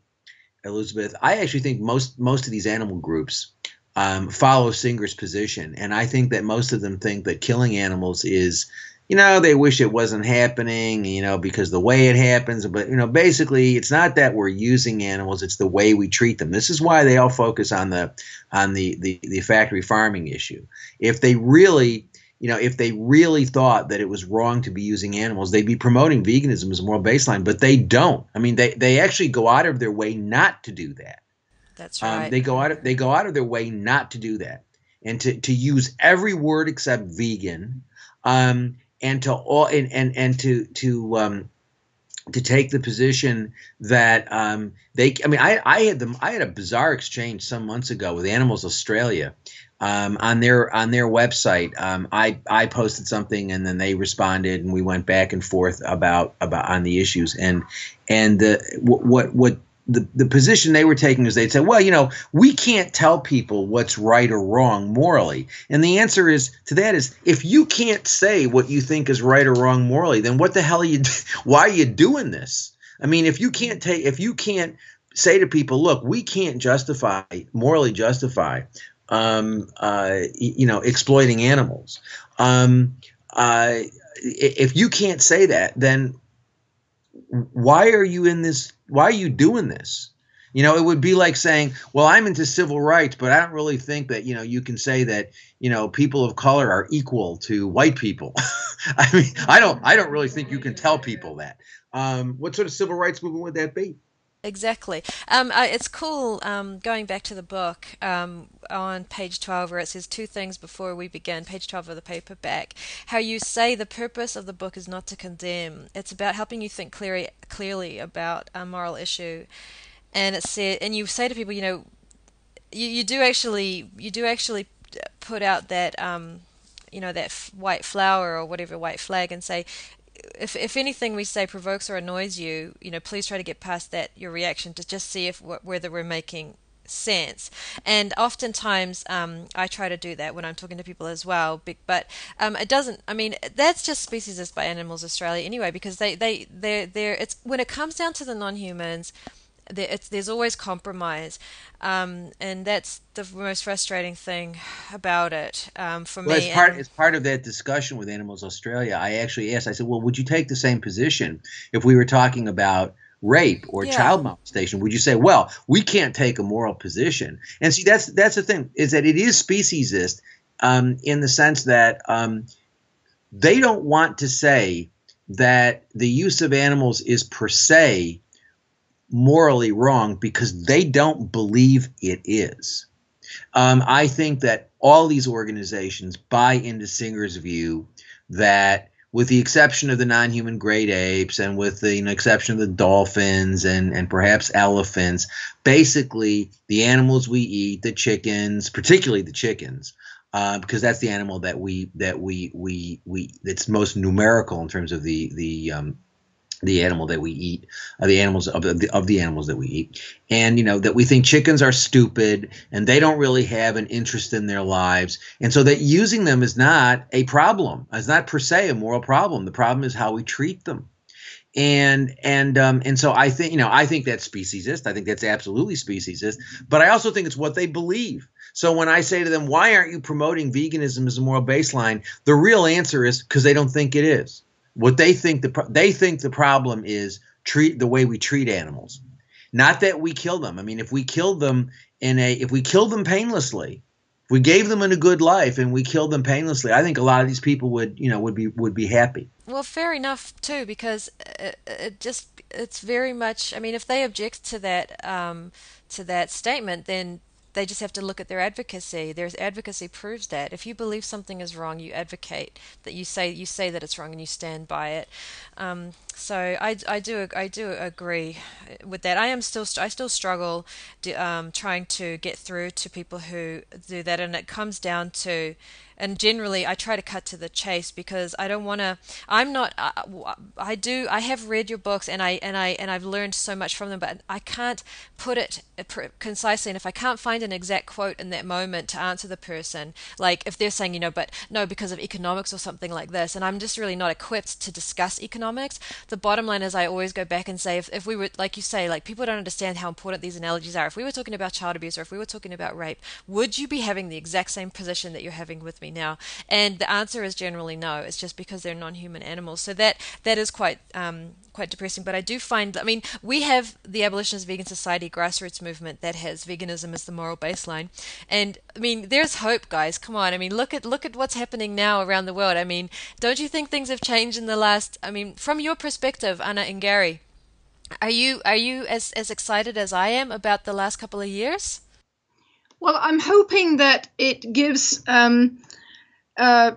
Elizabeth, I actually think most most of these animal groups um, follow Singer's position, and I think that most of them think that killing animals is, you know, they wish it wasn't happening, you know, because the way it happens. But you know, basically, it's not that we're using animals; it's the way we treat them. This is why they all focus on the on the the, the factory farming issue. If they really you know, if they really thought that it was wrong to be using animals, they'd be promoting veganism as a moral baseline, but they don't. I mean, they, they actually go out of their way not to do that. That's right. Um, they go out of they go out of their way not to do that, and to, to use every word except vegan, um, and to all and and and to to um, to take the position that um, they. I mean, I I had them. I had a bizarre exchange some months ago with Animals Australia, um, on their on their website. Um, I I posted something and then they responded and we went back and forth about about on the issues and and the what what the, the position they were taking is they'd say, well, you know, we can't tell people what's right or wrong morally. And the answer is to that is if you can't say what you think is right or wrong morally, then what the hell are you why are you doing this? I mean, if you can't take if you can't say to people, look, we can't justify morally justify um, uh, you know, exploiting animals. Um, uh, if you can't say that, then why are you in this? Why are you doing this? You know, it would be like saying, "Well, I'm into civil rights, but I don't really think that you know you can say that you know people of color are equal to white people." I mean, I don't, I don't really think you can tell people that. Um, what sort of civil rights movement would that be? Exactly. Um, I, it's cool um, going back to the book um, on page 12 where it says two things before we begin, page 12 of the paperback. How you say the purpose of the book is not to condemn, it's about helping you think clearly, clearly about a moral issue. And it said, and you say to people, you know, you, you do actually you do actually put out that um, you know that white flower or whatever white flag and say if if anything we say provokes or annoys you, you know, please try to get past that your reaction to just see if whether we're making sense. And oftentimes, um, I try to do that when I'm talking to people as well. But um, it doesn't. I mean, that's just speciesist by Animals Australia anyway, because they they they they're it's when it comes down to the non-humans there, there's always compromise, um, and that's the most frustrating thing about it um, for well, me. As part, as part of that discussion with Animals Australia, I actually asked. I said, "Well, would you take the same position if we were talking about?" rape or yeah. child molestation would you say well we can't take a moral position and see that's that's the thing is that it is speciesist um, in the sense that um, they don't want to say that the use of animals is per se morally wrong because they don't believe it is. Um, I think that all these organizations buy into Singer's view that, with the exception of the non-human great apes and with the you know, exception of the dolphins and and perhaps elephants, basically the animals we eat, the chickens, particularly the chickens, uh, because that's the animal that we that we we we that's most numerical in terms of the the um, the animal that we eat, uh, the animals of the of the animals that we eat, and you know that we think chickens are stupid and they don't really have an interest in their lives, and so that using them is not a problem. It's not per se a moral problem. The problem is how we treat them, and and um, and so I think you know I think that's speciesist. I think that's absolutely speciesist. But I also think it's what they believe. So when I say to them, "Why aren't you promoting veganism as a moral baseline?" The real answer is because they don't think it is what they think the they think the problem is treat the way we treat animals, not that we kill them. I mean, if we killed them in a if we killed them painlessly, if we gave them in a good life and we killed them painlessly, I think a lot of these people would you know would be would be happy. Well, fair enough too, because it, it just it's very much. I mean, if they object to that um, to that statement, then they just have to look at their advocacy. Their advocacy proves that. If you believe something is wrong, you advocate that you say you say that it's wrong and you stand by it. Um, so I, I do I do agree with that. I am still I still struggle um, trying to get through to people who do that, and it comes down to and generally I try to cut to the chase because I don't want to. I'm not. Uh, I, I, do. I have read your books and I and I and I've learned so much from them, but I can't put it uh, concisely. And if I can't find an exact quote in that moment to answer the person, like if they're saying, you know, but no, because of economics or something like this, and I'm just really not equipped to discuss economics. The bottom line is, I always go back and say, if, if we were, like you say, like people don't understand how important these analogies are. If we were talking about child abuse or if we were talking about rape, would you be having the exact same position that you're having with me? Me now? And the answer is generally no. It's just because they're non-human animals. So that that is quite um, quite depressing. But I do find, I mean, we have the Abolitionist Vegan Society grassroots movement that has veganism as the moral baseline, and I mean, there's hope, guys. Come on, I mean, look at look at what's happening now around the world. I mean, don't you think things have changed in the last? I mean, from your perspective, Anna and Gary, are you are you as as excited as I am about the last couple of years? Well, I'm hoping that it gives um, uh,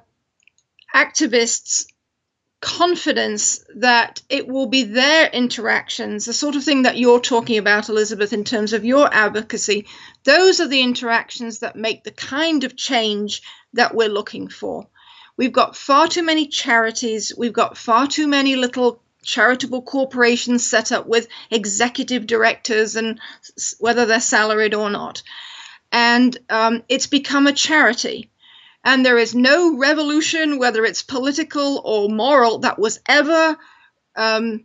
activists confidence that it will be their interactions, the sort of thing that you're talking about, Elizabeth, in terms of your advocacy. Those are the interactions that make the kind of change that we're looking for. We've got far too many charities, we've got far too many little charitable corporations set up with executive directors and whether they're salaried or not. And um, it's become a charity. And there is no revolution, whether it's political or moral, that was ever um,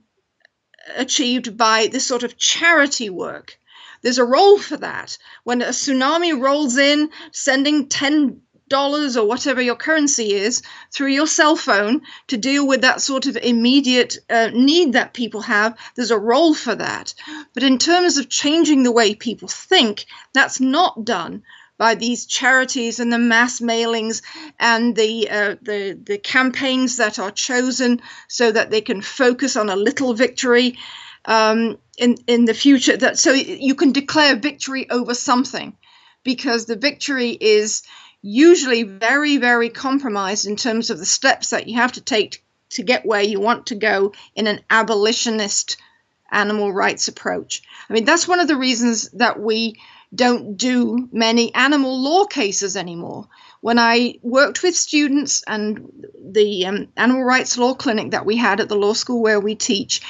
achieved by this sort of charity work. There's a role for that. When a tsunami rolls in, sending 10 dollars or whatever your currency is through your cell phone to deal with that sort of immediate uh, need that people have there's a role for that but in terms of changing the way people think that's not done by these charities and the mass mailings and the uh, the the campaigns that are chosen so that they can focus on a little victory um, in in the future. That so you can declare victory over something, because the victory is usually very very compromised in terms of the steps that you have to take to get where you want to go in an abolitionist animal rights approach. I mean that's one of the reasons that we don't do many animal law cases anymore. When I worked with students and the um, animal rights law clinic that we had at the law school where we teach,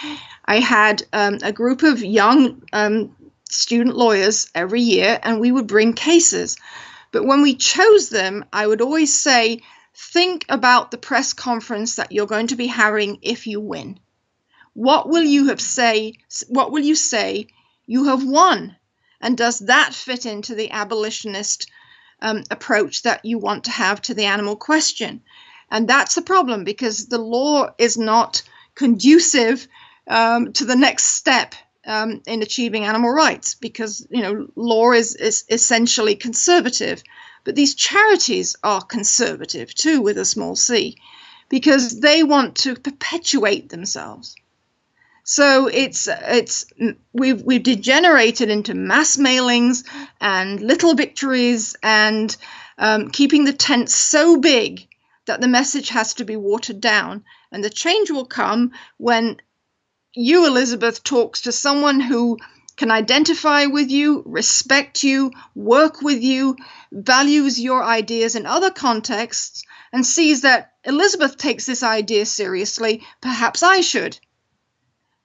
I had um, a group of young um, student lawyers every year, and we would bring cases. But when we chose them, I would always say, think about the press conference that you're going to be having if you win. What will you have say? What will you say? You have won and does that fit into the abolitionist um, approach that you want to have to the animal question? And that's the problem because the law is not conducive um, to the next step um, in achieving animal rights because you know law is, is essentially conservative, but these charities are conservative too with a small c because they want to perpetuate themselves. So it's it's we've we've degenerated into mass mailings and little victories and um, keeping the tent so big that the message has to be watered down. And the change will come when you, Elizabeth, talks to someone who can identify with you, respect you, work with you, values your ideas in other contexts, and sees that Elizabeth takes this idea seriously, perhaps I should.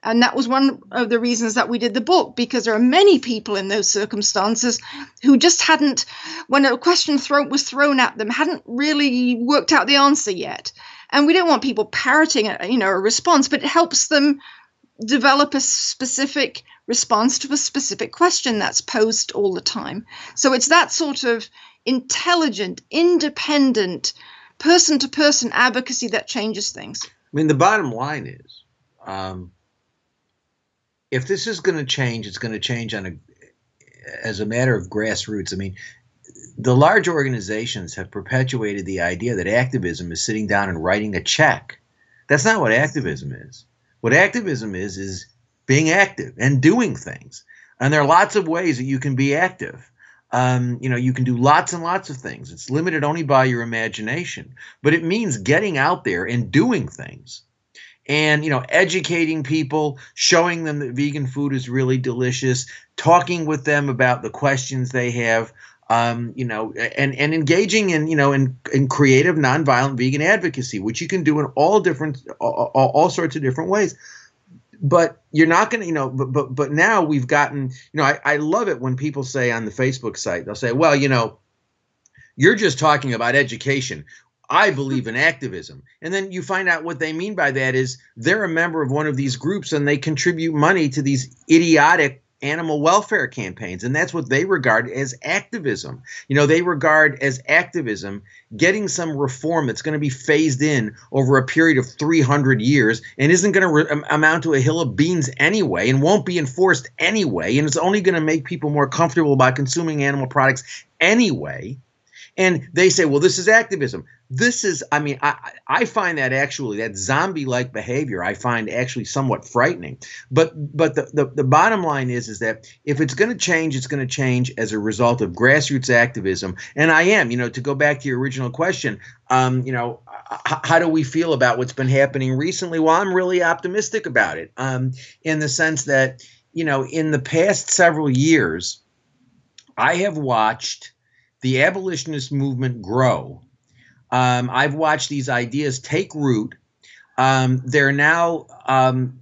And that was one of the reasons that we did the book, because there are many people in those circumstances who just hadn't, when a question was thrown at them, hadn't really worked out the answer yet. And we don't want people parroting, a, you know, a response, but it helps them develop a specific response to a specific question that's posed all the time. So it's that sort of intelligent, independent, person to person advocacy that changes things. I mean, the bottom line is um, if this is going to change, it's going to change on a as a matter of grassroots. I mean, the large organizations have perpetuated the idea that activism is sitting down and writing a check. That's not what activism is. What activism is is being active and doing things. And there are lots of ways that you can be active. um, you know, you can do lots and lots of things. It's limited only by your imagination, but it means getting out there and doing things and you know educating people showing them that vegan food is really delicious talking with them about the questions they have um, you know and and engaging in you know in, in creative nonviolent vegan advocacy which you can do in all different all, all sorts of different ways but you're not going to you know but but but now we've gotten you know I, I love it when people say on the facebook site they'll say well you know you're just talking about education I believe in activism. And then you find out what they mean by that is they're a member of one of these groups and they contribute money to these idiotic animal welfare campaigns. And that's what they regard as activism. You know, they regard as activism getting some reform that's going to be phased in over a period of 300 years and isn't going to re- amount to a hill of beans anyway and won't be enforced anyway. And it's only going to make people more comfortable by consuming animal products anyway. And they say, well, this is activism this is i mean i i find that actually that zombie like behavior i find actually somewhat frightening. But but the, the, the bottom line is is that if it's going to change it's going to change as a result of grassroots activism. And i am you know to go back to your original question um, you know how do we feel about what's been happening recently? Well i'm really optimistic about it um, in the sense that you know in the past several years i have watched the abolitionist movement grow um, I've watched these ideas take root. Um, they're now um,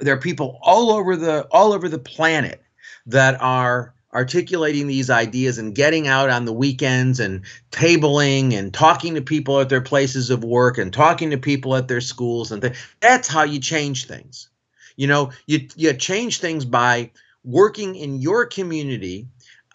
there are people all over the all over the planet that are articulating these ideas and getting out on the weekends and tabling and talking to people at their places of work and talking to people at their schools and th- that's how you change things. You know, you you change things by working in your community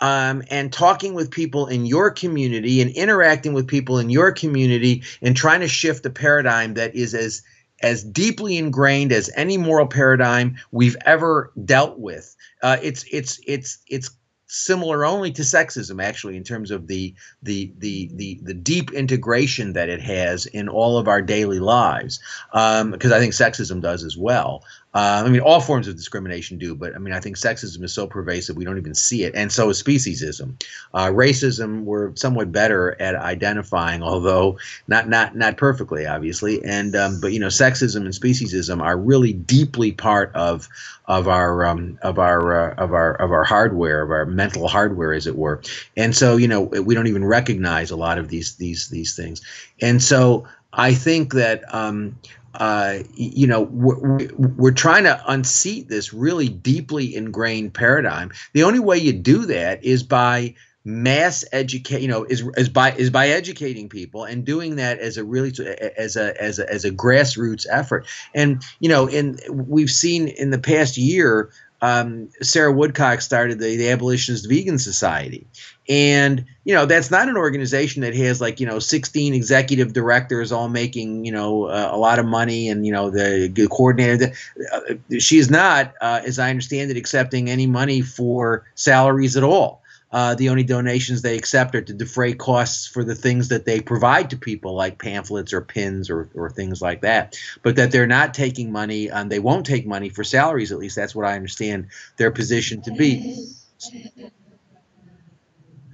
um, and talking with people in your community and interacting with people in your community and trying to shift a paradigm that is as as deeply ingrained as any moral paradigm we've ever dealt with. Uh, it's it's it's it's similar only to sexism actually in terms of the the the the, the deep integration that it has in all of our daily lives because um, I think sexism does as well uh, I mean, all forms of discrimination do, but I mean, I think sexism is so pervasive we don't even see it, and so is speciesism. Uh, racism, we're somewhat better at identifying, although not not not perfectly, obviously. And um, but you know, sexism and speciesism are really deeply part of of our um, of our uh, of our of our hardware, of our mental hardware, as it were. And so, you know, we don't even recognize a lot of these these these things. And so, I think that um, uh, you know, we're, we're trying to unseat this really deeply ingrained paradigm. The only way you do that is by mass educate you know is is by is by educating people and doing that as a really as a as a as a grassroots effort and you know in we've seen in the past year um, Sarah Woodcock started the, the Abolitionist Vegan Society. And, you know, that's not an organization that has like, you know, 16 executive directors all making, you know, uh, a lot of money and, you know, the, the coordinator. Uh, she is not, uh, as I understand it, accepting any money for salaries at all. Uh, the only donations they accept are to defray costs for the things that they provide to people, like pamphlets or pins or, or things like that. But that they're not taking money, and they won't take money for salaries. At least that's what I understand their position to be.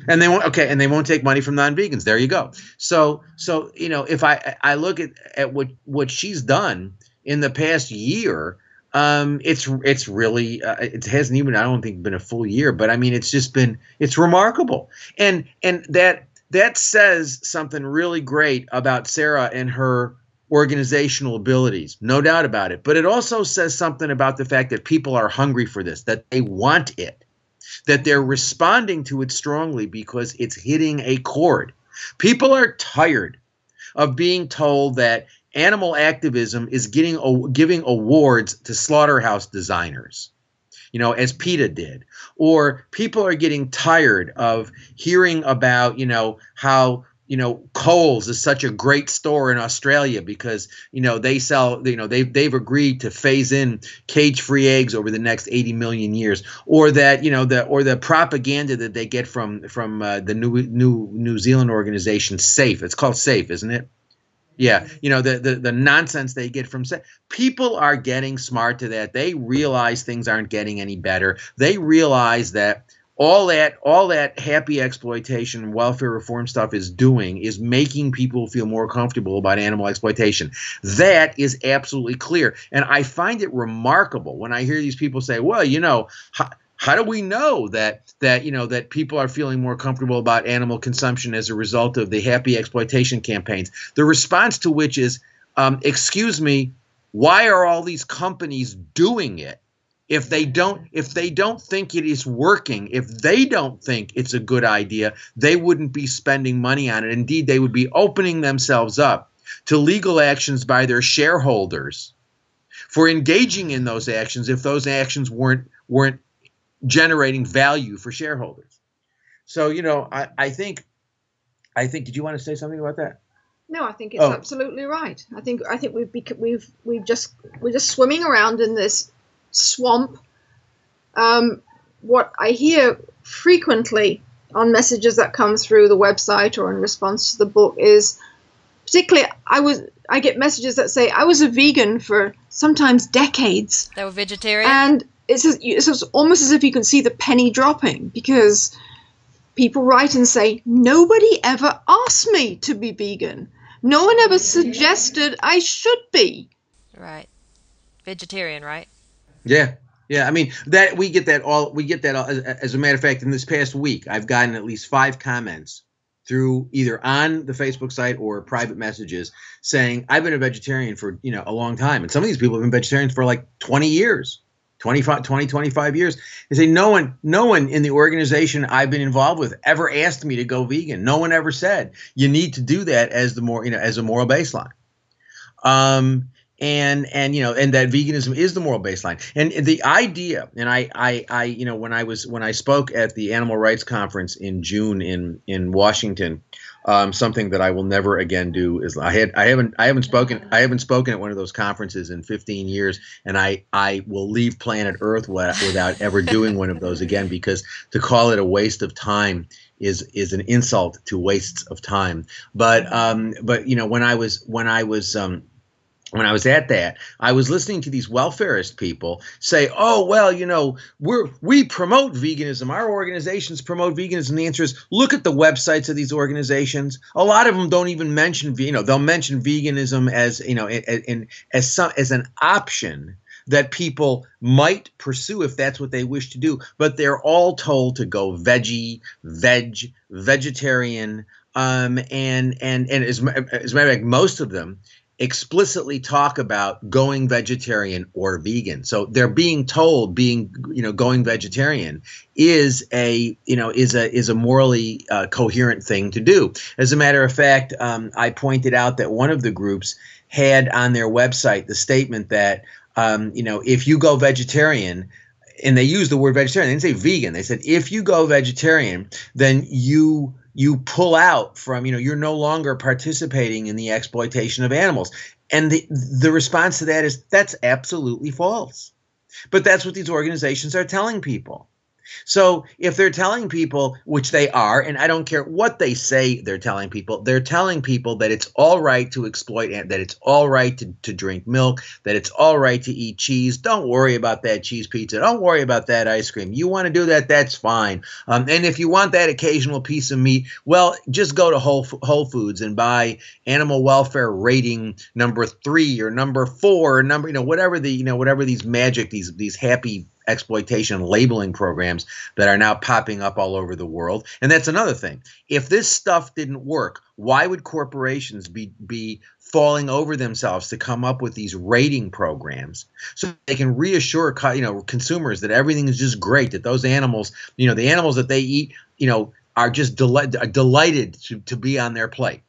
And they won't okay, and they won't take money from non-vegans. There you go. So so you know, if I I look at, at what what she's done in the past year, um, it's it's really uh, it hasn't even I don't think been a full year, but I mean it's just been it's remarkable, and and that that says something really great about Sarah and her organizational abilities, no doubt about it. But it also says something about the fact that people are hungry for this, that they want it, that they're responding to it strongly because it's hitting a chord. People are tired of being told that animal activism is getting giving awards to slaughterhouse designers you know as PETA did. Or people are getting tired of hearing about you know how you know Coles is such a great store in Australia because you know they sell you know they've they've agreed to phase in cage free eggs over the next 80 million years. Or that you know the or the propaganda that they get from from uh, the new new New Zealand organization SAFE. It's called SAFE isn't it yeah, you know the, the the nonsense they get from people are getting smart to that. They realize things aren't getting any better. They realize that all that all that happy exploitation welfare reform stuff is doing is making people feel more comfortable about animal exploitation that is absolutely clear and i find it remarkable when i hear these people say well you know how, do we know that that you know that people are feeling more comfortable about animal consumption as a result of the happy exploitation campaigns? The response to which is um, excuse me why are all these companies doing it? If they don't if they don't think it is working if they don't think it's a good idea they wouldn't be spending money on it. Indeed they would be opening themselves up to legal actions by their shareholders for engaging in those actions if those actions weren't weren't generating value for shareholders so you know i, I think i think did you want to say something about that no, I think it's oh. absolutely right. I think I think we've we've we've just we're just swimming around in this swamp. Um, what I hear frequently on messages that come through the website or in response to the book is particularly I was I get messages that say I was a vegan for sometimes decades. They were vegetarian. And it's, it's almost as if you can see the penny dropping because people write and say nobody ever asked me to be vegan. No one ever suggested I should be. Right. Vegetarian, right? Yeah. Yeah, I mean that we get that all we get that all, as, as, a matter of fact in this past week I've gotten at least 5 comments through either on the Facebook site or private messages saying I've been a vegetarian for, you know, a long time and some of these people have been vegetarians for like 20 years. 25 20 25 years. They say no one no one in the organization i've been involved with ever asked me to go vegan. No one ever said you need to do that as the more you know as a moral baseline um and and you know and that veganism is the moral baseline. And the idea and I, I i you know when i was when i spoke at the animal rights conference in june in in washington um, something that i will never again do is i had i haven't i haven't spoken i haven't spoken at one of those conferences in 15 years and i i will leave planet earth without ever doing one of those again because to call it a waste of time is is an insult to wastes of time. But um but you know when i was when i was um when I was at that, I was listening to these welfarist people say, "Oh, well, you know, we're we promote veganism. Our organizations promote veganism." The answer is, look at the websites of these organizations. A lot of them don't even mention, you know, they'll mention veganism as, you know, in, in as some as an option that people might pursue if that's what they wish to do. But they're all told to go veggie, veg, vegetarian, um, and and and as, as a matter of fact, most of them explicitly talk about going vegetarian or vegan. So they're being told being you know going vegetarian is a you know is a is a morally uh, coherent thing to do. As a matter of fact, um, I pointed out that one of the groups had on their website the statement that um, you know if you go vegetarian and they use the word vegetarian. They didn't say vegan. They said if you go vegetarian, then you you pull out from you know you're no longer participating in the exploitation of animals. And the the response to that is that's absolutely false. But that's what these organizations are telling people so if they're telling people, which they are, and I don't care what they say they're telling people, they're telling people that it's all right to exploit and that it's all right to, to drink milk, that it's all right to eat cheese. Don't worry about that cheese pizza. Don't worry about that ice cream. You want to do that, that's fine. Um, and if you want that occasional piece of meat, well, just go to Whole, Whole Foods and buy animal welfare rating number three or number four or number, you know, whatever the, you know, whatever these magic, these, these happy exploitation labeling programs that are now popping up all over the world. And that's another thing. If this stuff didn't work, why would corporations be be falling over themselves to come up with these rating programs so they can reassure you know consumers that everything is just great that those animals you know the animals that they eat you know are just delighted to, to be on their plate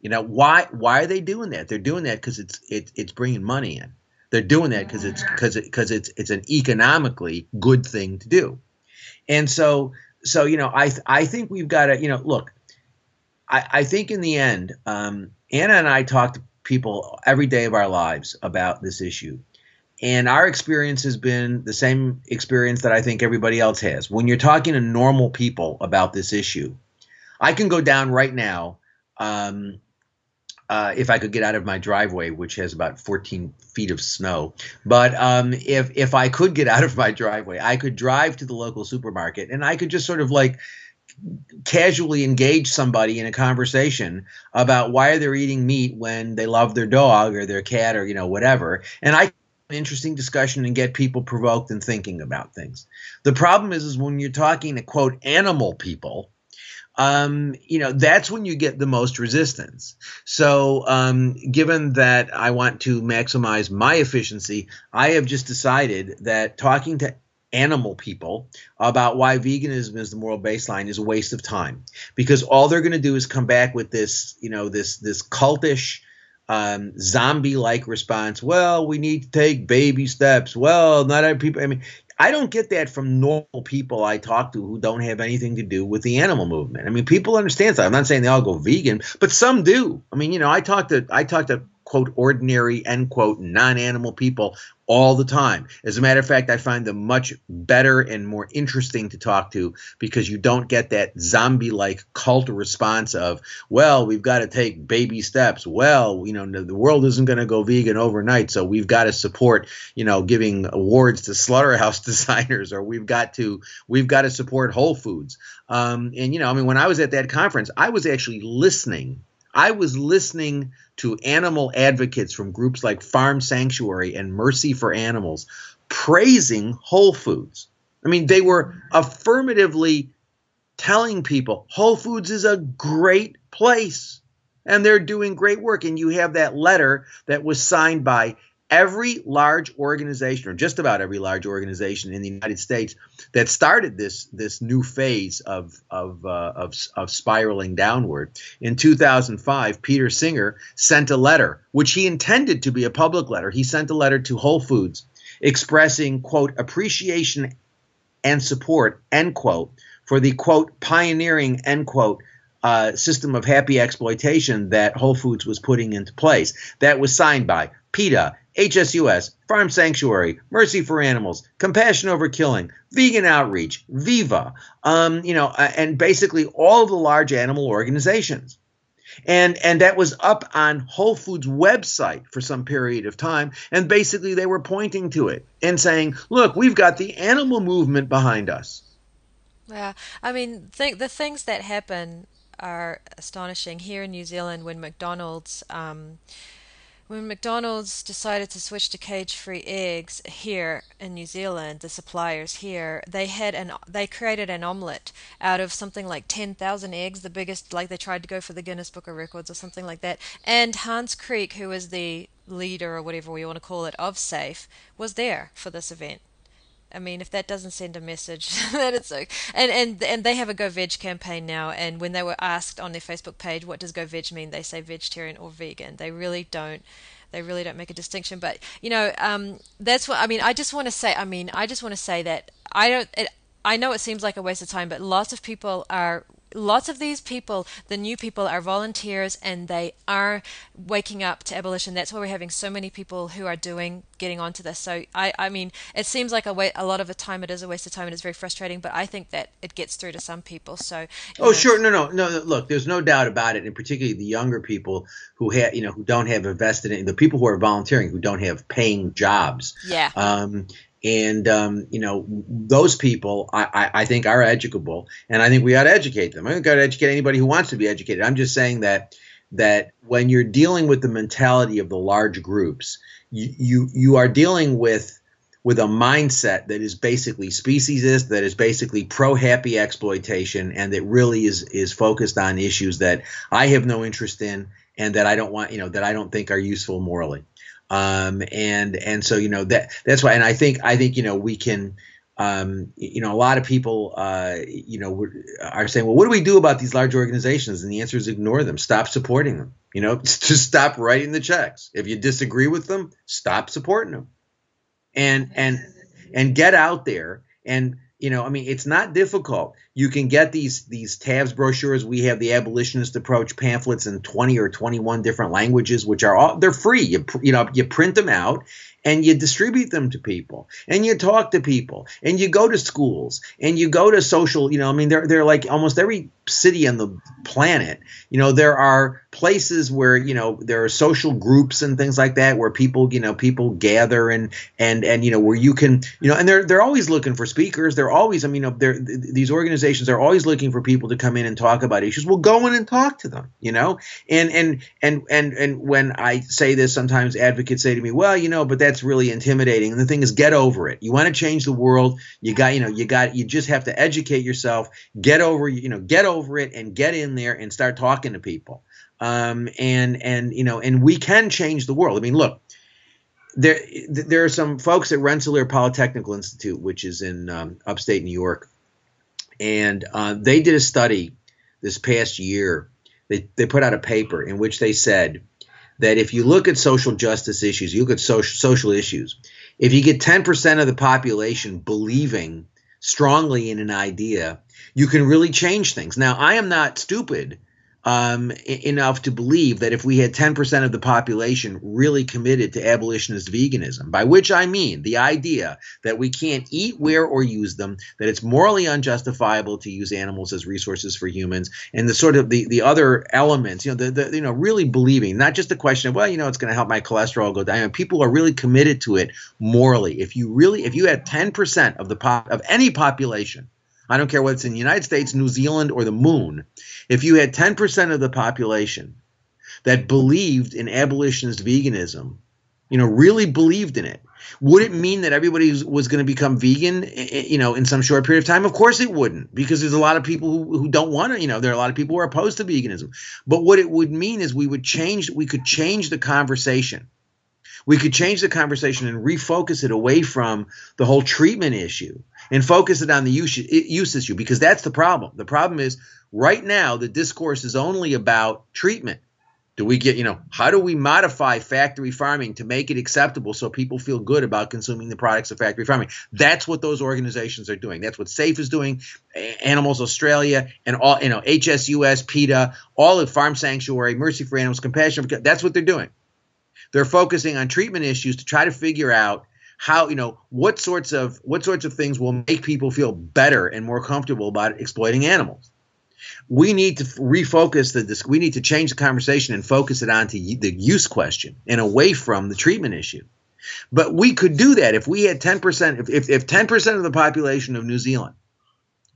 you know why why are they doing that they're doing that because it's it, it's bringing money in they're doing that because it's because it, because it's it's an economically good thing to do, and so so you know I I think we've got to you know look, I I think in the end, um, Anna and I talk to people every day of our lives about this issue. And our experience has been the same experience that I think everybody else has. When you're talking to normal people about this issue, I can go down right now um, uh, if I could get out of my driveway, which has about 14 feet of snow. But um, if if I could get out of my driveway, I could drive to the local supermarket and I could just sort of like casually engage somebody in a conversation about why they're eating meat when they love their dog or their cat or you know whatever and i an interesting discussion and get people provoked and thinking about things the problem is is when you're talking to quote animal people um, you know that's when you get the most resistance. So um, given that i want to maximize my efficiency i have just decided that talking to animal people about why veganism is the moral baseline is a waste of time. Because all they're going to do is come back with this you know this this cultish um, zombie like response. Well we need to take baby steps. Well not every people i mean I don't get that from normal people I talk to who don't have anything to do with the animal movement. I mean, people understand that. I'm not saying they all go vegan, but some do. I mean, you know, I talk to I talk to quote ordinary end quote non-animal people all the time. As a matter of fact, I find them much better and more interesting to talk to because you don't get that zombie like cult response of, well, we've got to take baby steps. Well, you know, the world isn't going to go vegan overnight. So we've got to support, you know, giving awards to slaughterhouse designers or we've got to, we've got to support Whole Foods. Um, and, you know, I mean, when I was at that conference, I was actually listening I was listening to animal advocates from groups like Farm Sanctuary and Mercy for Animals praising Whole Foods. I mean, they were affirmatively telling people Whole Foods is a great place and they're doing great work. And you have that letter that was signed by every large organization, or just about every large organization in the United States, that started this this new phase of of uh, of, of spiraling downward. In 2005, Peter Singer sent a letter, which he intended to be a public letter. He sent a letter to Whole Foods expressing quote appreciation and support end quote for the quote pioneering end quote uh, system of happy exploitation that Whole Foods was putting into place. That was signed by PETA, HSUS, Farm Sanctuary, Mercy for Animals, Compassion Over Killing, Vegan Outreach, Viva, um, you know, uh, and basically all of the large animal organizations. And and that was up on Whole Foods website for some period of time, and basically they were pointing to it and saying, "Look, we've got the animal movement behind us." Yeah, I mean, th- the things that happen are astonishing here in New Zealand when McDonald's. Um, when McDonald's decided to switch to cage-free eggs here in New Zealand, the suppliers here, they had an they created an omelette out of something like 10,000 eggs, the biggest like they tried to go for the Guinness Book of Records or something like that. And Hans Kriek, who was the leader or whatever we want to call it of SAFE, was there for this event. I mean, if that doesn't send a message that it's okay. and and and they have a Go Veg campaign now. And when they were asked on their Facebook page, what does Go Veg mean, they say vegetarian or vegan. They really don't. They really don't make a distinction. But you know, um, that's what I mean. I just want to say. I mean, I just want to say that I don't. It, I know it seems like a waste of time, but lots of people are lots of these people, the new people, are volunteers and they are waking up to abolition. That's why we're having so many people who are doing getting onto this. So I, I mean, it seems like a way, a lot of the time it is a waste of time and it's very frustrating. But I think that it gets through to some people. So oh, know, sure, no, no, no. Look, there's no doubt about it, and particularly the younger people who have, you know, who don't have invested in the people who are volunteering, who don't have paying jobs. Yeah. Um, and um, you know those people I, I, I, think are educable and i think we ought to educate them. I think we ought to educate anybody who wants to be educated. I'm just saying that that when you're dealing with the mentality of the large groups you you, you are dealing with with a mindset that is basically speciesist that is basically pro happy exploitation and that really is is focused on issues that i have no interest in and that i don't want you know that i don't think are useful morally um, and and so you know that that's why and I think I think you know we can um, you know a lot of people uh, you know are saying well what do we do about these large organizations? And the answer is ignore them. Stop supporting them. You know just stop writing the checks. If you disagree with them stop supporting them. And and and get out there and you know i mean it's not difficult. You can get these these TAVS brochures. We have the abolitionist approach pamphlets in 20 or 21 different languages which are all they're free. You you know you print them out and you distribute them to people and you talk to people and you go to schools and you go to social you know i mean they're they're like almost every city on the planet you know there are places where you know there are social groups and things like that where people you know people gather and and and you know where you can you know and they're they're always looking for speakers. They're always i mean they're these organizations are always looking for people to come in and talk about issues. Well go in and talk to them you know? And and and and and when i say this sometimes advocates say to me well you know but that's really intimidating. And the thing is get over it. You want to change the world. You got you know you got you just have to educate yourself. Get over you know get over it and get in there and start talking to people. Um, and and you know and we can change the world. I mean look there there are some folks at rensselaer polytechnical institute which is in um, upstate new york. And uh, they did a study this past year. They, they put out a paper in which they said that if you look at social justice issues you look at social, social issues if you get 10% of the population believing strongly in an idea, you can really change things. Now, I am not stupid um, enough to believe that if we had 10% of the population really committed to abolitionist veganism, by which I mean the idea that we can't eat, wear, or use them, that it's morally unjustifiable to use animals as resources for humans, and the sort of the, the other elements, you know, the, the you know, really believing, not just the question of, well, you know, it's going to help my cholesterol go down. people are really committed to it morally. If you really, if you had 10% of the pop of any population I don't care whether it's in the United States, New Zealand, or the moon. If you had 10% of the population that believed in abolitionist veganism, you know, really believed in it, would it mean that everybody was going to become vegan, you know, in some short period of time? Of course it wouldn't, because there's a lot of people who, who don't want to, you know, there are a lot of people who are opposed to veganism. But what it would mean is we would change, we could change the conversation. We could change the conversation and refocus it away from the whole treatment issue and focus it on the use, use issue because that's the problem. The problem is right now the discourse is only about treatment. Do we get, you know, how do we modify factory farming to make it acceptable so people feel good about consuming the products of factory farming? That's what those organizations are doing. That's what SAFE is doing, Animals Australia, and all, you know, HSUS, PETA, all of Farm Sanctuary, Mercy for Animals, Compassion. That's what they're doing. They're focusing on treatment issues to try to figure out how you know what sorts of what sorts of things will make people feel better and more comfortable about exploiting animals? We need to refocus the we need to change the conversation and focus it onto the use question and away from the treatment issue. But we could do that if we had 10% if, if, if 10% of the population of new zealand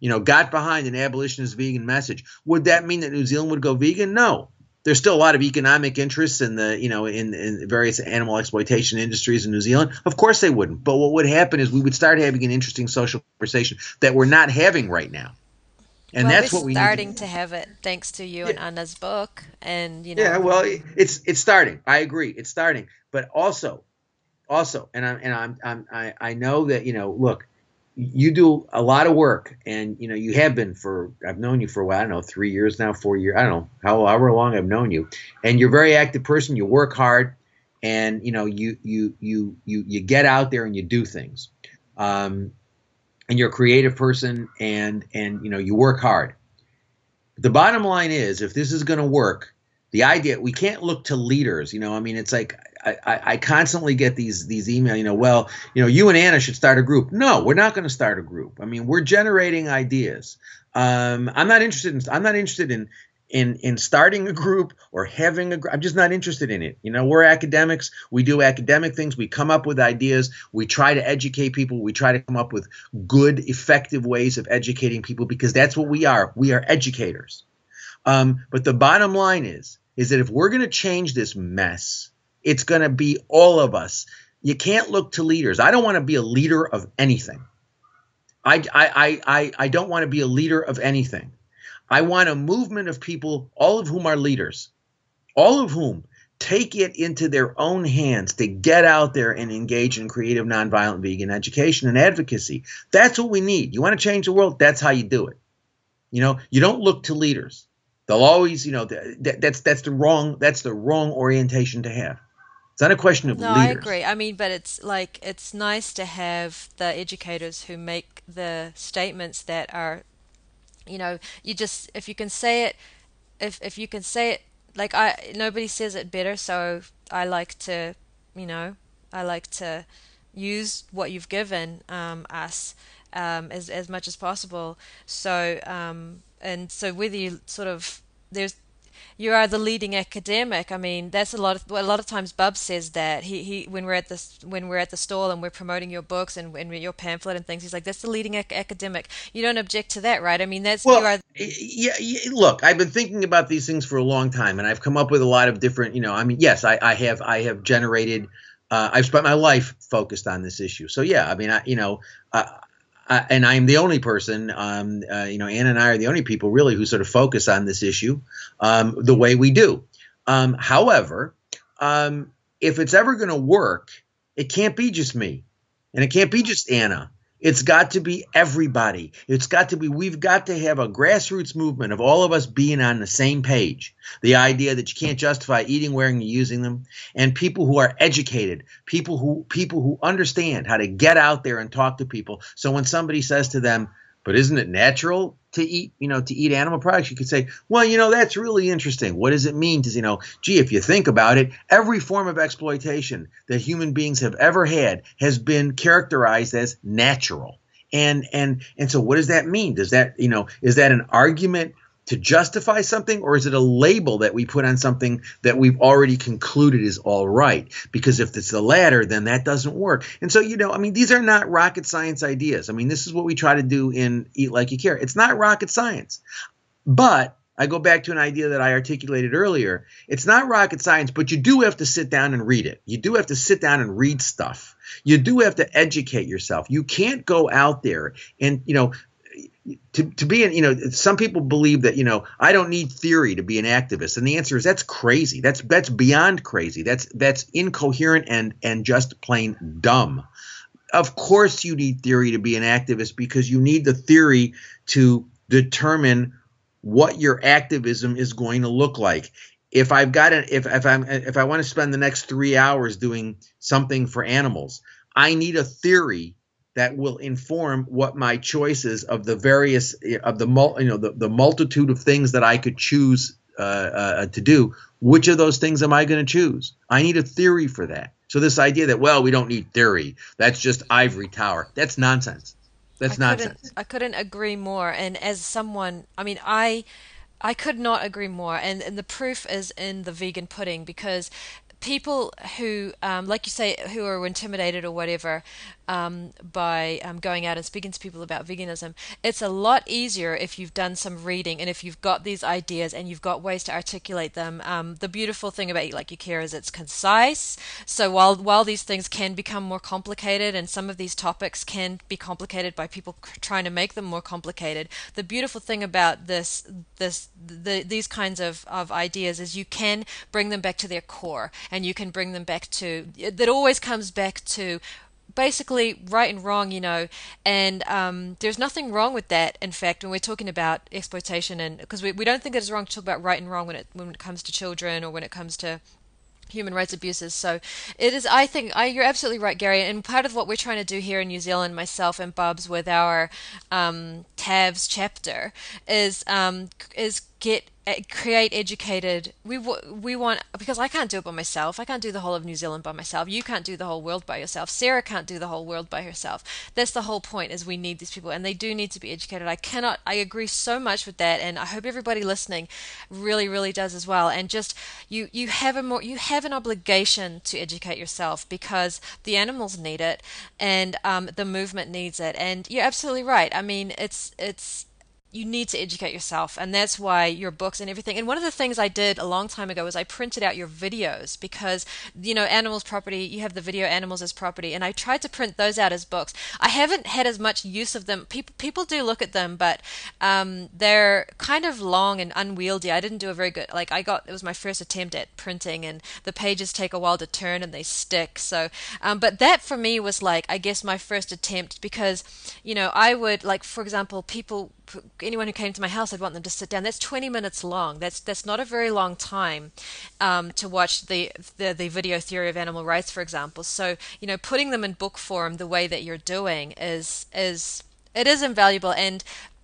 you know got behind an abolitionist vegan message would that mean that new zealand would go vegan? No there's still a lot of economic interests in the you know in, in various animal exploitation industries in New Zealand. Of course they wouldn't. But what would happen is we would start having an interesting social conversation that we're not having right now. And well, that's what we're starting to, to, have it thanks to you yeah. and Anna's book and you know Yeah, well it's it's starting. I agree. It's starting. But also also and I'm and I'm, I'm I I know that you know look you do a lot of work and you know you have been for i've known you for a while i don't know three years now four years i don't know how, however long i've known you. And you're a very active person you work hard and you know you you you you you get out there and you do things. Um, and you're a creative person and and you know you work hard. The bottom line is if this is going to work the idea we can't look to leaders you know i mean it's like I, I constantly get these these email, you know, well, you know, you and Anna should start a group. No, we're not going to start a group. I mean, we're generating ideas. Um, I'm not interested in I'm not interested in in in starting a group or having a I'm just not interested in it. You know, we're academics. We do academic things. We come up with ideas. We try to educate people. We try to come up with good, effective ways of educating people because that's what we are. We are educators. Um, but the bottom line is is that if we're going to change this mess, it's going to be all of us. You can't look to leaders. I don't want to be a leader of anything. I, I, I, I don't want to be a leader of anything. I want a movement of people, all of whom are leaders, all of whom take it into their own hands to get out there and engage in creative, nonviolent vegan education and advocacy. That's what we need. You want to change the world? That's how you do it. You know, you don't look to leaders. They'll always, you know, that, that's that's the wrong that's the wrong orientation to have. It's not a question of no, leaders. I agree. I mean, but it's like it's nice to have the educators who make the statements that are, you know, you just if you can say it, if if you can say it like I nobody says it better, so I like to, you know, I like to use what you've given um, us um, as as much as possible. So um, and so whether you sort of there's you are the leading academic. I mean, that's a lot of a lot of times. Bub says that he, he when we're at this when we're at the stall and we're promoting your books and, and your pamphlet and things, he's like, "That's the leading ac- academic." You don't object to that, right? I mean, that's well, are... yeah, yeah. Look, I've been thinking about these things for a long time, and I've come up with a lot of different. You know, I mean, yes, I, I have I have generated. Uh, I've spent my life focused on this issue. So yeah, I mean, I, you know, uh, uh, and I'm the only person, um, uh, you know, Anna and I are the only people really who sort of focus on this issue um, the way we do. Um, however, um, if it's ever going to work, it can't be just me, and it can't be just Anna. It's got to be everybody. It's got to be, we've got to have a grassroots movement of all of us being on the same page. The idea that you can't justify eating, wearing, and using them. And people who are educated, people who, people who understand how to get out there and talk to people. So when somebody says to them, but isn't it natural to eat, you know, to eat animal products? You could say, well, you know, that's really interesting. What does it mean to, you know, gee, if you think about it, every form of exploitation that human beings have ever had has been characterized as natural. And and and so what does that mean? Does that, you know, is that an argument to justify something, or is it a label that we put on something that we've already concluded is all right? Because if it's the latter, then that doesn't work. And so, you know, I mean, these are not rocket science ideas. I mean, this is what we try to do in Eat Like You Care. It's not rocket science. But I go back to an idea that I articulated earlier. It's not rocket science, but you do have to sit down and read it. You do have to sit down and read stuff. You do have to educate yourself. You can't go out there and, you know, to, to be an you know some people believe that you know I don't need theory to be an activist. And the answer is that's crazy. That's that's beyond crazy. That's that's incoherent and and just plain dumb. Of course you need theory to be an activist because you need the theory to determine what your activism is going to look like. If I've got an if if I'm if I want to spend the next 3 hours doing something for animals I need a theory that will inform what my choices of the various of the you know the, the multitude of things that I could choose uh, uh, to do. Which of those things am I going to choose? I need a theory for that. So this idea that well we don't need theory that's just ivory tower that's nonsense. That's I nonsense. Couldn't, I couldn't agree more. And as someone, I mean, I. I could not agree more, and, and the proof is in the vegan pudding because people who, um, like you say, who are intimidated or whatever um, by um, going out and speaking to people about veganism, it's a lot easier if you've done some reading and if you've got these ideas and you've got ways to articulate them. Um, the beautiful thing about Eat Like You Care is it's concise. So while while these things can become more complicated and some of these topics can be complicated by people trying to make them more complicated, the beautiful thing about this this the, these kinds of, of ideas is you can bring them back to their core and you can bring them back to that always comes back to basically right and wrong, you know, and um, there's nothing wrong with that. In fact, when we're talking about exploitation, and because we, we don't think it's wrong to talk about right and wrong when it when it comes to children or when it comes to human rights abuses. So it is. I think I, you're absolutely right, Gary. And part of what we're trying to do here in New Zealand, myself and Bubs, with our um, TAVS chapter, is um, is get create educated. We we want because I can't do it by myself. I can't do the whole of New Zealand by myself. You can't do the whole world by yourself. Sarah can't do the whole world by herself. That's the whole point is we need these people and they do need to be educated. I cannot I agree so much with that and I hope everybody listening really really does as well. And just you you have a more you have an obligation to educate yourself because the animals need it and um, the movement needs it. And you're absolutely right. I mean it's it's you need to educate yourself and that's why your books and everything. And one of the things i did a long time ago was i printed out your videos because you know animals property you have the video animals as property and i tried to print those out as books. I haven't had as much use of them. People people do look at them but um, they're kind of long and unwieldy. I didn't do a very good like i got it was my first attempt at printing and the pages take a while to turn and they stick. So um, but that for me was like i guess my first attempt because you know i would like for example people anyone who came to my house, I'd want them to sit down. That's 20 minutes long. That's that's not a very long time um, to watch the, the, the video theory of animal rights, for example. So you know, putting them in book form the way that you're doing is is it is invaluable. And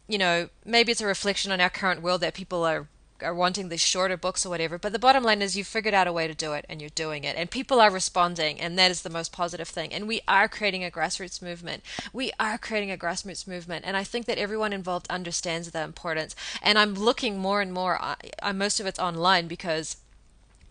you know, maybe it's a reflection on our current world that people are are wanting these shorter books or whatever. But the bottom line is you've figured out a way to do it and you're doing it. And people are responding, and that is the most positive thing. And we are creating a grassroots movement. We are creating a grassroots movement. And I think that everyone involved understands the importance. And I'm looking more and more, I, uh, I, most of it's online because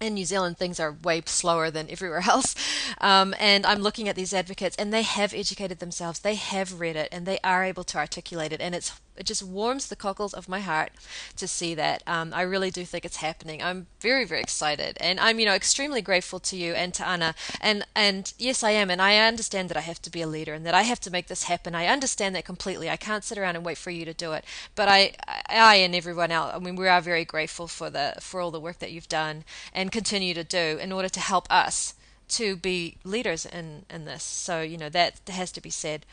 in New Zealand, things are way slower than everywhere else. Um, and I'm looking at these advocates, and they have educated themselves, they have read it, and they are able to articulate it. And it's it just warms the cockles of my heart to see that. Um, I really do think it's happening. I'm very, very excited, and I'm, you know, extremely grateful to you and to Anna. And and yes, I am, and I understand that I have to be a leader and that I have to make this happen. I understand that completely. I can't sit around and wait for you to do it. But I, I and everyone else, I mean, we are very grateful for the for all the work that you've done and continue to do in order to help us to be leaders in, in this. So, you know, that has to be said.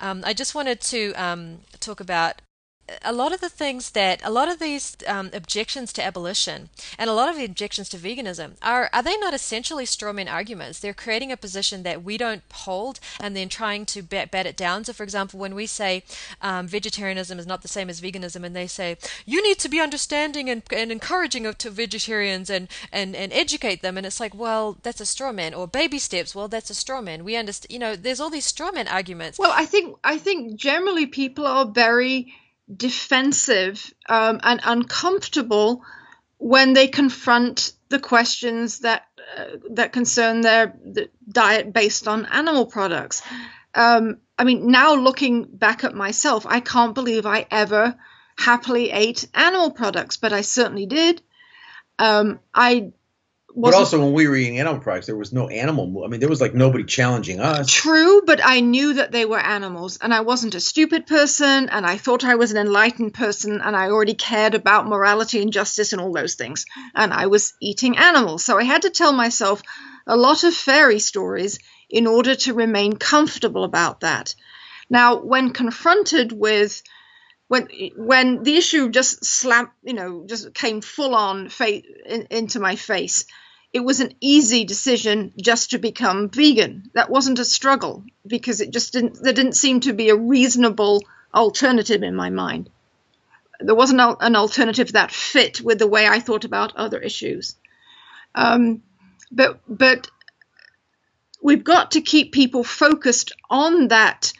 Um, I just wanted to um, talk about a lot of the things that a lot of these um, objections to abolition and a lot of the objections to veganism are are they not essentially strawman arguments? They're creating a position that we don't hold and then trying to bat, bat it down. So for example when we say um, vegetarianism is not the same as veganism and they say you need to be understanding and, and encouraging to vegetarians and, and and educate them. And it's like well that's a strawman or baby steps. Well that's a strawman. we understand you know there's all these strawman arguments. Well i think i think generally people are very defensive um, and uncomfortable when they confront the questions that uh, that concern their the diet based on animal products. Um, I mean, now looking back at myself, I can't believe I ever happily ate animal products, but I certainly did. Um, I but also, when we were eating animal products, there was no animal. I mean, there was like nobody challenging us. True, but I knew that they were animals, and I wasn't a stupid person, and I thought I was an enlightened person, and I already cared about morality and justice and all those things. And I was eating animals, so I had to tell myself a lot of fairy stories in order to remain comfortable about that. Now, when confronted with when when the issue just slapped, you know, just came full on fa- in, into my face, it was an easy decision just to become vegan. That wasn't a struggle because it just didn't there didn't seem to be a reasonable alternative in my mind. There wasn't an alternative that fit with the way I thought about other issues. Um, but but we've got to keep people focused on that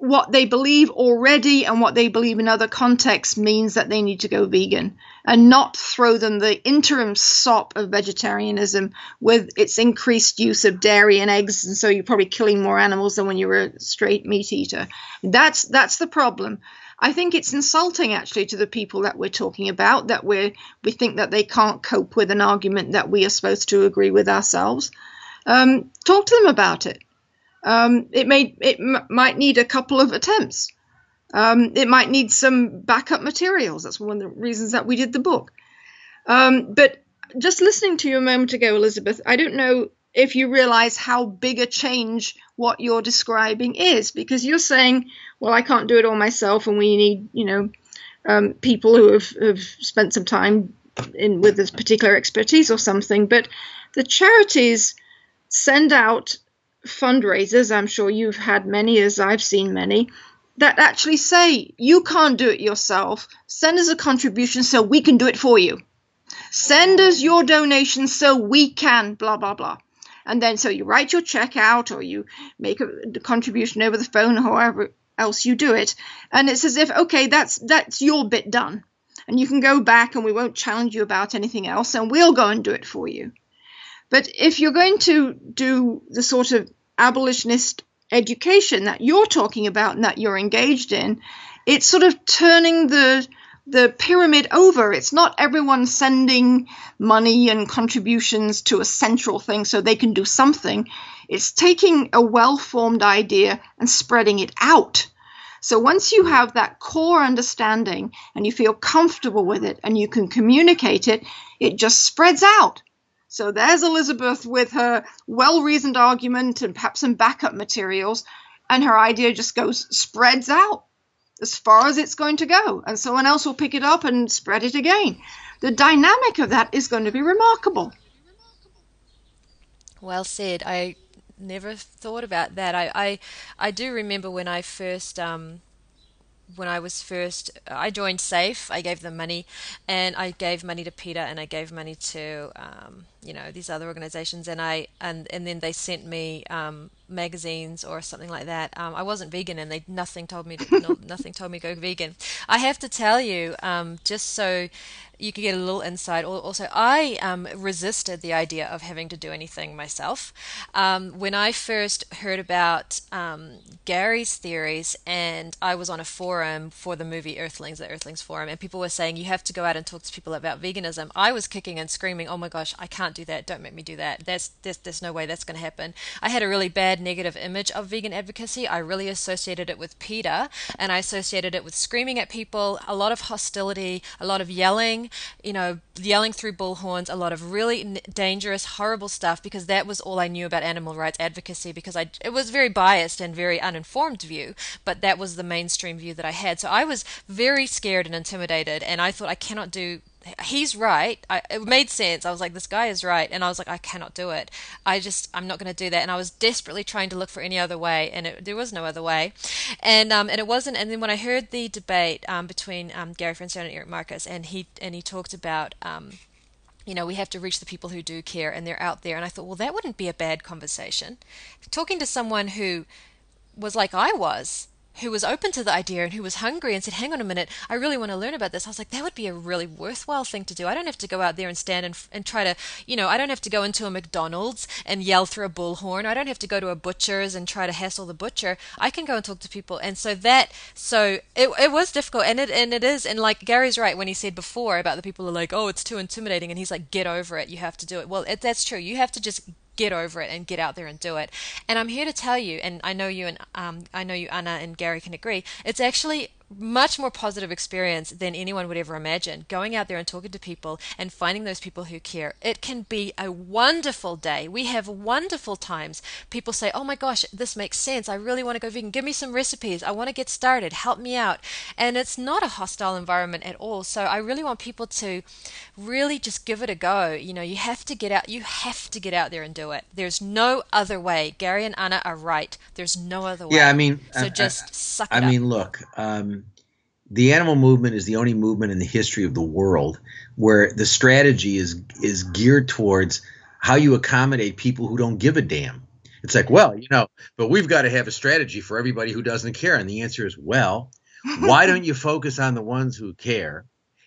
what they believe already and what they believe in other contexts means that they need to go vegan and not throw them the interim sop of vegetarianism with its increased use of dairy and eggs and so you're probably killing more animals than when you were a straight meat eater. That's that's the problem. I think it's insulting actually to the people that we're talking about that we we think that they can't cope with an argument that we are supposed to agree with ourselves. Um, talk to them about it um, it may it m- might need a couple of attempts. Um, it might need some backup materials. That's one of the reasons that we did the book. Um, but just listening to you a moment ago, Elizabeth, I don't know if you realize how big a change what you're describing is, because you're saying, well, I can't do it all myself, and we need, you know, um, people who have, have spent some time in with this particular expertise or something. But the charities send out fundraisers, I'm sure you've had many as I've seen many, that actually say, you can't do it yourself. Send us a contribution so we can do it for you. Send us your donation so we can, blah, blah, blah. And then so you write your check out or you make a contribution over the phone or however else you do it. And it's as if, okay, that's that's your bit done. And you can go back and we won't challenge you about anything else and we'll go and do it for you. But if you're going to do the sort of abolitionist education that you're talking about and that you're engaged in, it's sort of turning the the pyramid over. It's not everyone sending money and contributions to a central thing so they can do something. It's taking a well formed idea and spreading it out. So once you have that core understanding and you feel comfortable with it and you can communicate it, it just spreads out. So there's Elizabeth with her well reasoned argument and perhaps some backup materials, and her idea just goes, spreads out as far as it's going to go, and someone else will pick it up and spread it again. The dynamic of that is going to be remarkable. Well said. I never thought about that. I, I, I do remember when I first um, when I was first, I joined SAFE. I gave them money, and I gave money to Peter, and I gave money to um, you know these other organizations, and I and and then they sent me um, magazines or something like that. Um, I wasn't vegan, and they nothing told me to, no, nothing told me go vegan. I have to tell you, um, just so you could get a little insight. Also, I um, resisted the idea of having to do anything myself. Um, when I first heard about um, Gary's theories, and I was on a forum for the movie Earthlings, the Earthlings forum, and people were saying you have to go out and talk to people about veganism. I was kicking and screaming, "Oh my gosh, I can't do that! Don't make me do that! There's, there's no way that's going to happen." I had a really bad negative image of vegan advocacy. I really associated it with PETA, and I associated it with screaming at people, a lot of hostility, a lot of yelling you know, yelling through bullhorns, a lot of really dangerous, horrible stuff because that was all I knew about animal rights advocacy because I it was very biased and very uninformed view, but that was the mainstream view that I had. So I was very scared and intimidated and I thought I cannot do he's right. I, it made sense. I was like, this guy is right, and I was like, I cannot do it. I just, I'm not going to do that. And I was desperately trying to look for any other way, and it, there was no other way. And um, and it wasn't. And then when I heard the debate um, between um, Gary Francione and Eric Marcus, and he and he talked about. Um, you know, we have to reach the people who do care and they're out there. And I thought, well, that wouldn't be a bad conversation. Talking to someone who was like I was, who was open to the idea and who was hungry and said, Hang on a minute, I really want to learn about this. I was like, That would be a really worthwhile thing to do. I don't have to go out there and stand and, and try to, you know, I don't have to go into a McDonald's and yell through a bullhorn. I don't have to go to a butcher's and try to hassle the butcher. I can go and talk to people. And so that, so it, it was difficult. And it, and it is. And like Gary's right when he said before about the people are like, Oh, it's too intimidating. And he's like, Get over it. You have to do it. Well, it, that's true. You have to just get over it and get out there and do it. And I'm here to tell you, and I know you and um, I know you, Anna and Gary can agree. It's actually much more positive experience than anyone would ever imagine. Going out there and talking to people and finding those people who care. It can be a wonderful day. We have wonderful times. People say, "Oh my gosh, this makes sense. I really want to go vegan. Give me some recipes. I want to get started. Help me out." And it's not a hostile environment at all. So I really want people to really just give it a go. You know, you have to get out. You have to get out there and do it. There's no other way. Gary and Anna are right. There's no other way. Yeah, I mean, so uh, just uh, suck it I up. mean, look. Um, the animal movement is the only movement in the history of the world where the strategy is is geared towards how you accommodate people who don't give a damn. It's like, well, you know, but we've got to have a strategy for everybody who doesn't care. And the answer is, well, why don't you focus on the ones who care?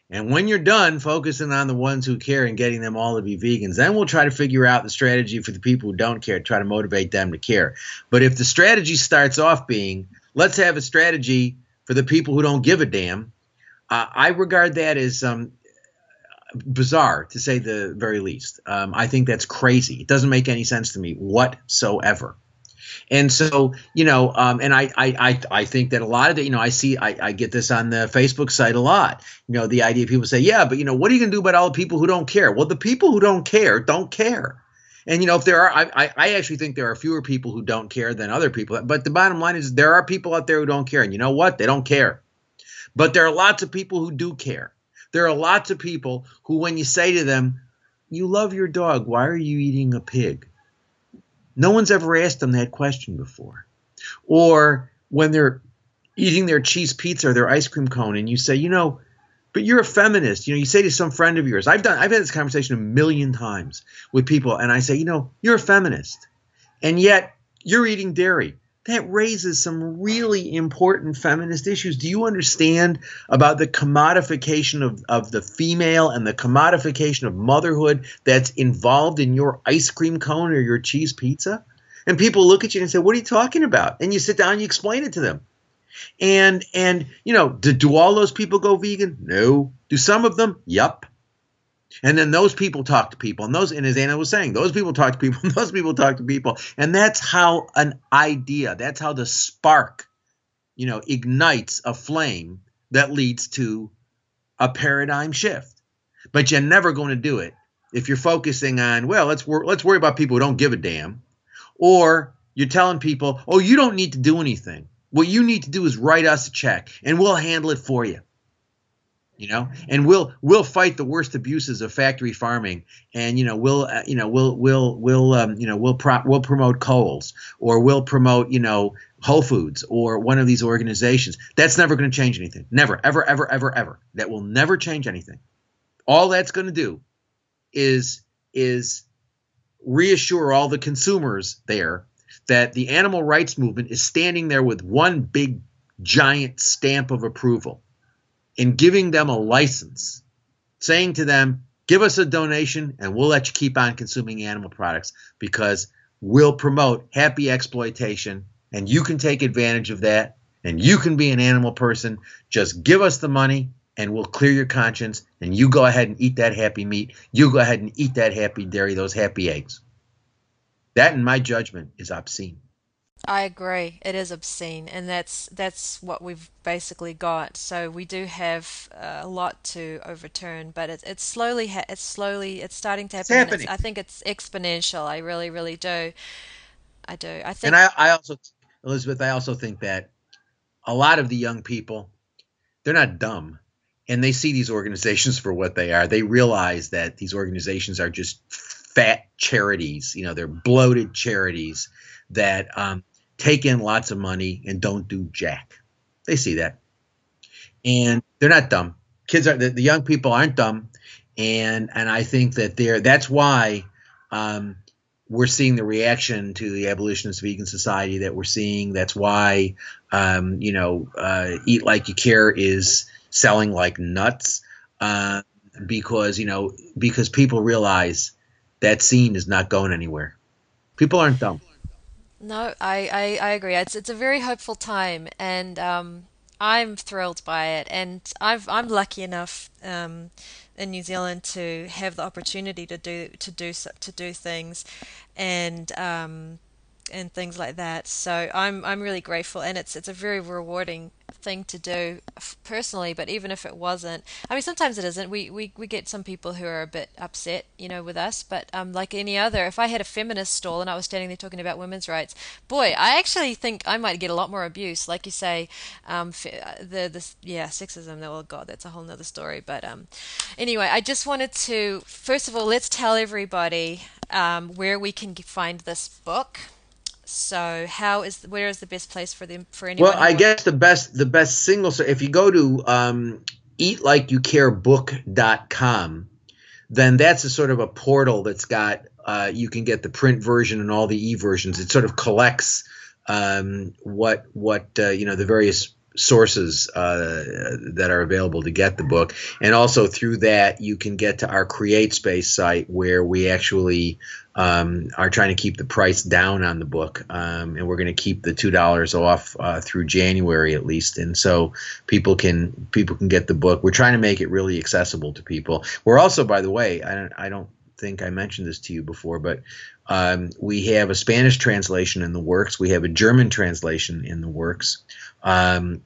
And when you're done focusing on the ones who care and getting them all to be vegans, then we'll try to figure out the strategy for the people who don't care, try to motivate them to care. But if the strategy starts off being, let's have a strategy for the people who don't give a damn, uh, I regard that as um, bizarre to say the very least. Um, I think that's crazy. It doesn't make any sense to me whatsoever. And so, you know, um, and I, I, I, I think that a lot of the, you know, I see, I, I get this on the Facebook site a lot. You know, the idea people say, yeah, but you know, what are you going to do about all the people who don't care? Well, the people who don't care don't care. And you know, if there are, I, I actually think there are fewer people who don't care than other people. But the bottom line is, there are people out there who don't care, and you know what? They don't care. But there are lots of people who do care. There are lots of people who, when you say to them, "You love your dog, why are you eating a pig?" No one's ever asked them that question before. Or when they're eating their cheese pizza or their ice cream cone, and you say, "You know." But you're a feminist. You know, you say to some friend of yours, I've done, I've had this conversation a million times with people, and I say, you know, you're a feminist, and yet you're eating dairy. That raises some really important feminist issues. Do you understand about the commodification of, of the female and the commodification of motherhood that's involved in your ice cream cone or your cheese pizza? And people look at you and say, What are you talking about? And you sit down and you explain it to them. And and you know, do, do all those people go vegan? No. Do some of them? Yup. And then those people talk to people, and those, and as Anna was saying, those people talk to people, and those people talk to people, and that's how an idea, that's how the spark, you know, ignites a flame that leads to a paradigm shift. But you're never going to do it if you're focusing on, well, let's wor- let's worry about people who don't give a damn, or you're telling people, oh, you don't need to do anything. What you need to do is write us a check, and we'll handle it for you you know and we'll we'll fight the worst abuses of factory farming and you know we'll uh, you know we'll we'll we'll um, you know we'll pro- we'll promote Coles or we'll promote you know Whole Foods or one of these organizations, that's never going to change anything. Never, ever, ever, ever, ever. That will never change anything. All that's going to do is is reassure all the consumers there that the animal rights movement is standing there with one big giant stamp of approval and giving them a license, saying to them, give us a donation and we'll let you keep on consuming animal products because we'll promote happy exploitation and you can take advantage of that and you can be an animal person. Just give us the money and we'll clear your conscience and you go ahead and eat that happy meat. You go ahead and eat that happy dairy, those happy eggs. That, in my judgment, is obscene. I agree. It is obscene, and that's that's what we've basically got. So we do have a lot to overturn, but it's it's slowly ha- it's slowly it's starting to happen. It's happening. It's, I think it's exponential. I really, really do. I do. I think. And I, I also, Elizabeth, I also think that a lot of the young people, they're not dumb, and they see these organizations for what they are. They realize that these organizations are just fat charities. You know, they're bloated charities that um, take in lots of money and don't do jack. They see that, and they're not dumb. Kids are the, the young people aren't dumb, and and I think that they're that's why. Um, we're seeing the reaction to the abolitionist vegan society that we're seeing. That's why, um, you know, uh, Eat Like You Care is selling like nuts uh, because you know because people realize that scene is not going anywhere. People aren't dumb. No, I, I, I agree. It's it's a very hopeful time, and um, I'm thrilled by it. And I've I'm lucky enough um, in New Zealand to have the opportunity to do to do to do things, and um, and things like that. So I'm I'm really grateful, and it's it's a very rewarding thing to do personally. But even if it wasn't, I mean, sometimes it isn't. We we we get some people who are a bit upset, you know, with us. But um, like any other, if I had a feminist stall and I was standing there talking about women's rights, boy, I actually think I might get a lot more abuse. Like you say, um, the the yeah, sexism. Oh God, that's a whole nother story. But um, anyway, I just wanted to first of all let's tell everybody um, where we can find this book. So how is where is the best place for them for anyone? Well, I guess the best the best single. So if you go to um, eatlikeYouCareBook.com, then that's a sort of a portal that's got uh, you can get the print version and all the e versions. It sort of collects um, what what uh, you know the various sources uh, that are available to get the book. And also through that, you can get to our Create Space site where we actually um, are trying to keep the price down on the book. Um, and we're going to keep the $2 off uh, through January at least. And so people can people can get the book. We're trying to make it really accessible to people. We're also, by the way, I don't, I don't think I mentioned this to you before, but um, we have a Spanish translation in the works. We have a German translation in the works. Um,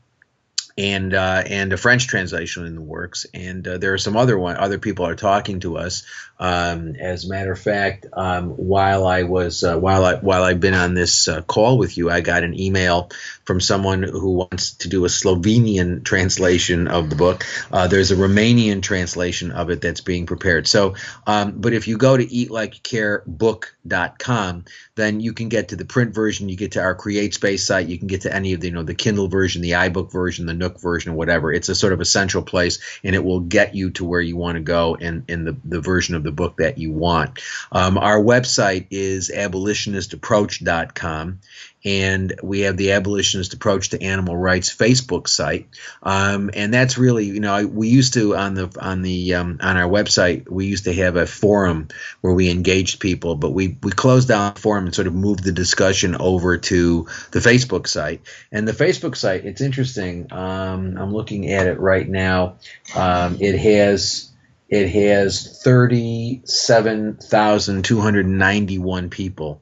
and uh, and a French translation in the works, and uh, there are some other one other people are talking to us. Um, as a matter of fact, um, while I was uh, while I while I've been on this uh, call with you, I got an email from someone who wants to do a Slovenian translation of the book. Uh, there's a Romanian translation of it that's being prepared. So, um, but if you go to eatlikecarebook.com, then you can get to the print version. You get to our Create Space site. You can get to any of the you know the Kindle version, the iBook version, the Nook version, whatever. It's a sort of a central place, and it will get you to where you want to go in in the the version of the book that you want. Um, our website is abolitionistapproach.com, and we have the abolitionist approach to animal rights Facebook site, um, and that's really you know we used to on the on the um, on our website we used to have a forum where we engaged people, but we we closed down the forum and sort of moved the discussion over to the Facebook site. And the Facebook site, it's interesting. Um, I'm looking at it right now. Um, it has it has 37,291 people.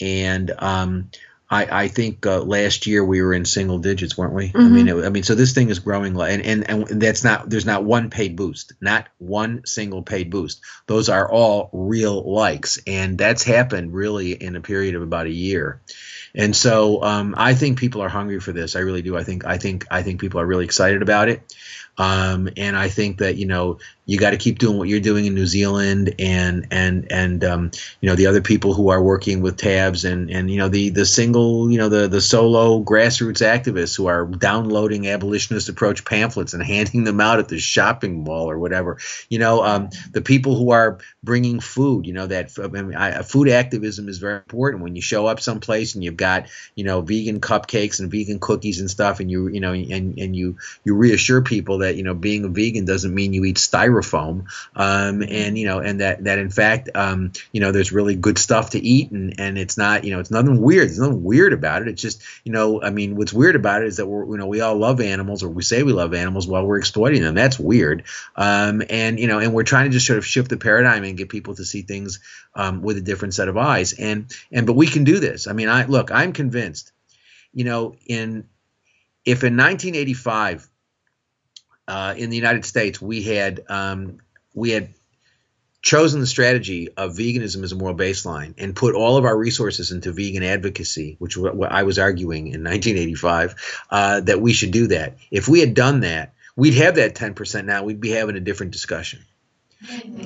And um, I, I, think uh, last year we were in single digits, weren't we? Mm-hmm. I mean, it, I mean, so this thing is growing, and, and and that's not there's not one paid boost, not one single paid boost. Those are all real likes, and that's happened really in a period of about a year. And so um, I think people are hungry for this. I really do. I think I think I think people are really excited about it. Um, and I think that you know you got to keep doing what you're doing in New Zealand and and and um, you know the other people who are working with TAVS and and you know the the single you know the the solo grassroots activists who are downloading abolitionist approach pamphlets and handing them out at the shopping mall or whatever. You know um, the people who are bringing food you know that I mean, I, food activism is very important. When you show up someplace and you've got you know vegan cupcakes and vegan cookies and stuff and you you know and and you you reassure people that you know being a vegan doesn't mean you eat styrofoam styrofoam, um, and you know, and that that in fact, um, you know, there's really good stuff to eat, and and it's not, you know, it's nothing weird. There's nothing weird about it. It's just, you know, I mean, what's weird about it is that we're, you know, we all love animals, or we say we love animals while we're exploiting them. That's weird. Um, and you know, and we're trying to just sort of shift the paradigm and get people to see things um, with a different set of eyes. And and but we can do this. I mean, I look, I'm convinced. You know, in if in 1985 uh, in the United States, we had um, we had chosen the strategy of veganism as a moral baseline and put all of our resources into vegan advocacy, which what I was arguing in 1985 uh, that we should do that. If we had done that, we'd have that 10% now. We'd be having a different discussion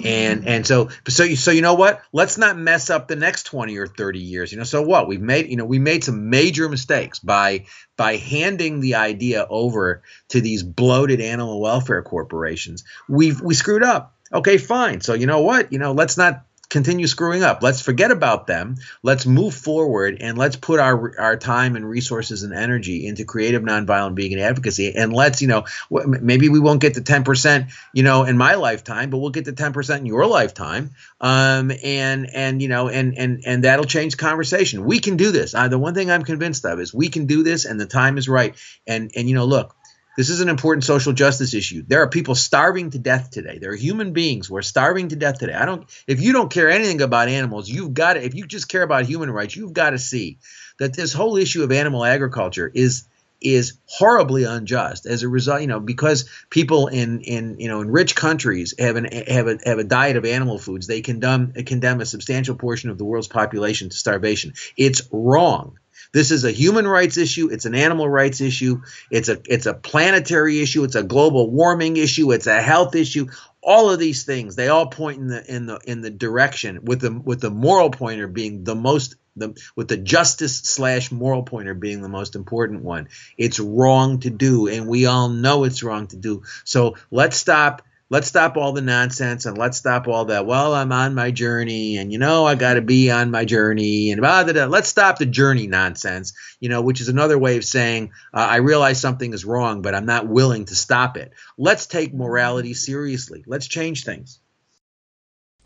and and so so you so you know what? Let's not mess up the next 20 or 30 years. You know so what? We've made you know we made some major mistakes by by handing the idea over to these bloated animal welfare corporations. We've we screwed up. Okay fine. So you know what? You know let's not continue screwing up. Let's forget about them. Let's move forward and let's put our our time and resources and energy into creative nonviolent vegan advocacy. And let's, you know, maybe we won't get to 10%, you know, in my lifetime, but we'll get to 10% in your lifetime. Um, and and you know, and and and that'll change conversation. We can do this. Uh, the one thing I'm convinced of is we can do this, and the time is right. And and you know, look, this is an important social justice issue. There are people starving to death today. There are human beings who are starving to death today. I don't if you don't care anything about animals, you've got to if you just care about human rights, you've got to see that this whole issue of animal agriculture is is horribly unjust as a result, you know, because people in in you know in rich countries have an have a have a diet of animal foods, they condemn condemn a substantial portion of the world's population to starvation. It's wrong. This is a human rights issue. It's an animal rights issue. It's a it's a planetary issue. It's a global warming issue. It's a health issue. All of these things they all point in the in the in the direction with the with the moral pointer being the most the with the justice slash moral pointer being the most important one. It's wrong to do, and we all know it's wrong to do. So let's stop let's stop all the nonsense and let's stop all that. Well, I'm on my journey, and you know I got to be on my journey, and blah, blah, blah. let's stop the journey nonsense. You know, which is another way of saying uh, I realize something is wrong, but I'm not willing to stop it. Let's take morality seriously. Let's change things.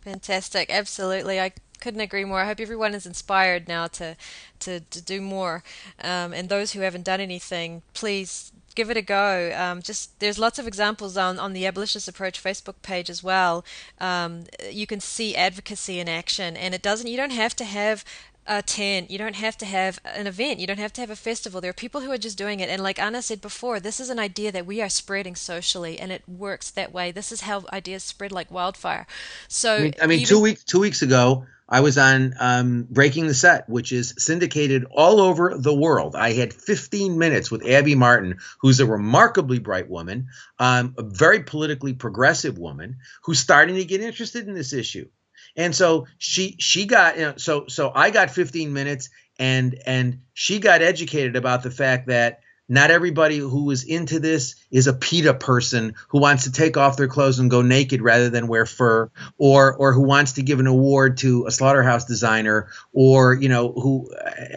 Fantastic, absolutely. I couldn't agree more. I hope everyone is inspired now to to, to do more. Um, and those who haven't done anything, please give it a go. Um, just there's lots of examples on on the Abolitionist Approach Facebook page as well. Um, you can see advocacy in action, and it doesn't. You don't have to have a tent. You don't have to have an event. You don't have to have a festival. There are people who are just doing it. And like Anna said before, this is an idea that we are spreading socially, and it works that way. This is how ideas spread like wildfire. So I mean, I mean even, two weeks two weeks ago, I was on um, Breaking the Set, which is syndicated all over the world. I had 15 minutes with Abby Martin, who's a remarkably bright woman, um, a very politically progressive woman, who's starting to get interested in this issue. And so she she got you know, so so I got 15 minutes, and and she got educated about the fact that not everybody who is into this is a PETA person who wants to take off their clothes and go naked rather than wear fur, or or who wants to give an award to a slaughterhouse designer, or you know who.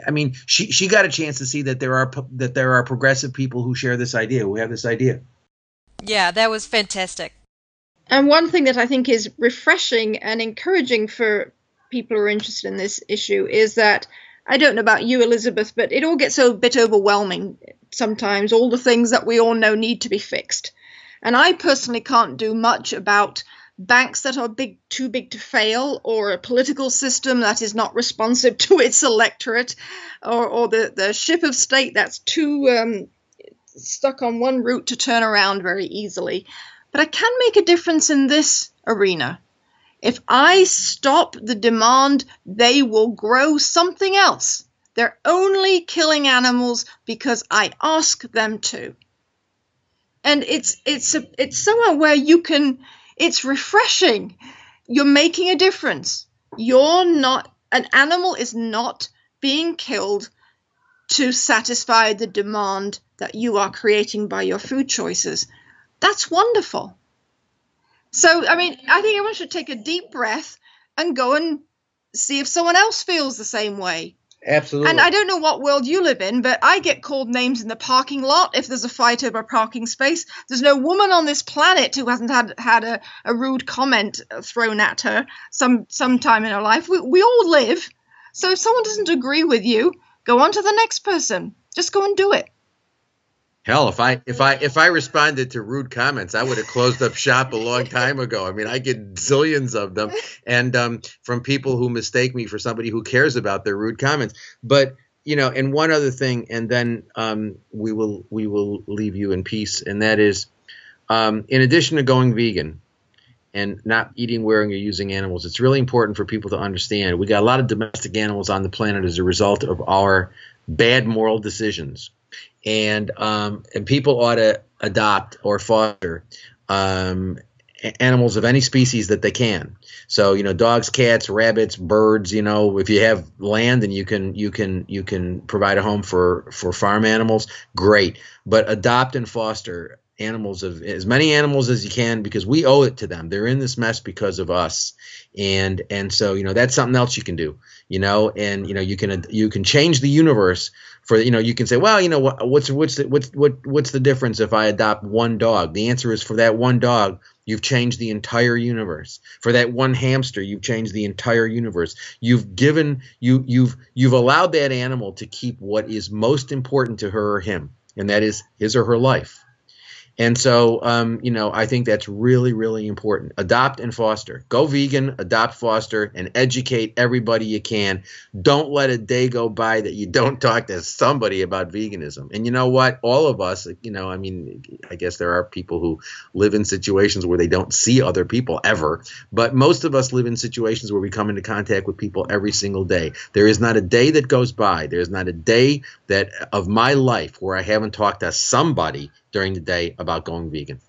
I mean, she she got a chance to see that there are that there are progressive people who share this idea, We have this idea. Yeah, that was fantastic. And one thing that I think is refreshing and encouraging for people who are interested in this issue is that I don't know about you, Elizabeth, but it all gets a bit overwhelming sometimes, all the things that we all know need to be fixed. And I personally can't do much about banks that are big too big to fail or a political system that is not responsive to its electorate or, or the, the ship of state that's too um, stuck on one route to turn around very easily. But I can make a difference in this arena. If I stop the demand, they will grow something else. They're only killing animals because I ask them to. and it's it's a, it's somewhere where you can it's refreshing you're making a difference you're not an animal is not being killed to satisfy the demand that you are creating by your food choices that's wonderful so i mean i think everyone should take a deep breath and go and see if someone else feels the same way Absolutely. and I don't know what world you live in, but I get called names in the parking lot if there's a fight over a parking space. There's no woman on this planet who hasn't had had a, a rude comment thrown at her some sometime in her life. We, we all live. So if someone doesn't agree with you, go on to the next person. Just go and do it. Hell, if I if I if I responded to rude comments, I would have closed up shop a long time ago. I mean, I get zillions of them, and um, from people who mistake me for somebody who cares about their rude comments. But you know, and one other thing, and then um, we will we will leave you in peace, and that is, um, in addition to going vegan and not eating, wearing, or using animals, it's really important for people to understand we got a lot of domestic animals on the planet as a result of our bad moral decisions and um, and people ought to adopt or foster um, animals of any species that they can. So you know, dogs, cats, rabbits, birds. You know, if you have land and you can you can you can provide a home for for farm animals, great. But adopt and foster animals of as many animals as you can because we owe it to them. They're in this mess because of us, and and so you know that's something else you can do. You know, and you know you can you can change the universe for you know you can say well you know what, what's what's the, what's what what's the difference if I adopt one dog? The answer is for that one dog you've changed the entire universe. For that one hamster you've changed the entire universe. You've given you you've you've allowed that animal to keep what is most important to her or him and that is his or her life. And so, um, you know, I think that's really, really important. Adopt and foster. Go vegan, adopt, foster, and educate everybody you can. Don't let a day go by that you don't talk to somebody about veganism. And you know what? All of us, you know, I mean, I guess there are people who live in situations where they don't see other people ever, but most of us live in situations where we come into contact with people every single day. There is not a day that goes by, there's not a day that of my life where I haven't talked to somebody during the day about going vegan.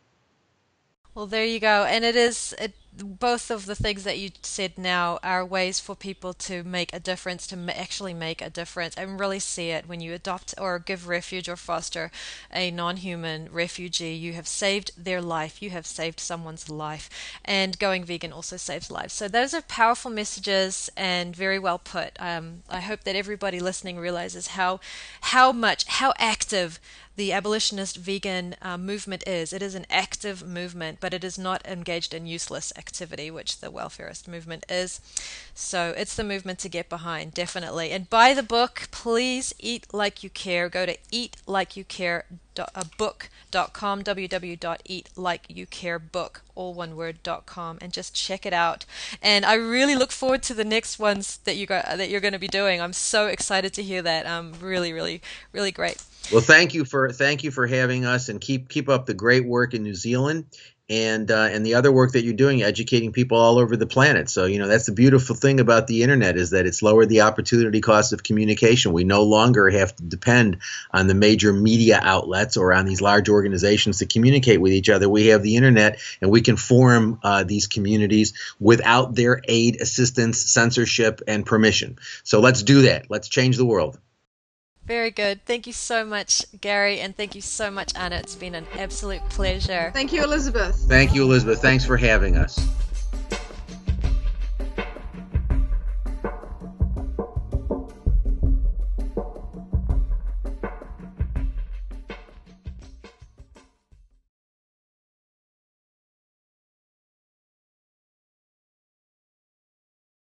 Well, there you go. And it is it, both of the things that you said now are ways for people to make a difference, to actually make a difference, and really see it when you adopt or give refuge or foster a non human refugee. You have saved their life, you have saved someone's life, and going vegan also saves lives. So, those are powerful messages and very well put. Um, I hope that everybody listening realizes how, how much, how active the abolitionist vegan uh, movement is. It is an active movement, but it is not engaged in useless activity, which the welfarist movement is. So it's the movement to get behind, definitely. And buy the book, please. Eat like you care. Go to eatlikeyoucare.book.com, www.eatlikeYouCareBook, all one word .com, and just check it out. And I really look forward to the next ones that you go, that you're going to be doing. I'm so excited to hear that. Um, really, really, really great. Well, thank you for thank you for having us, and keep keep up the great work in New Zealand, and uh, and the other work that you're doing, educating people all over the planet. So you know that's the beautiful thing about the internet is that it's lowered the opportunity cost of communication. We no longer have to depend on the major media outlets or on these large organizations to communicate with each other. We have the internet, and we can form uh, these communities without their aid, assistance, censorship, and permission. So let's do that. Let's change the world. Very good. Thank you so much, Gary, and thank you so much, Anna. It's been an absolute pleasure. Thank you, Elizabeth. Thank you, Elizabeth. Thanks for having us.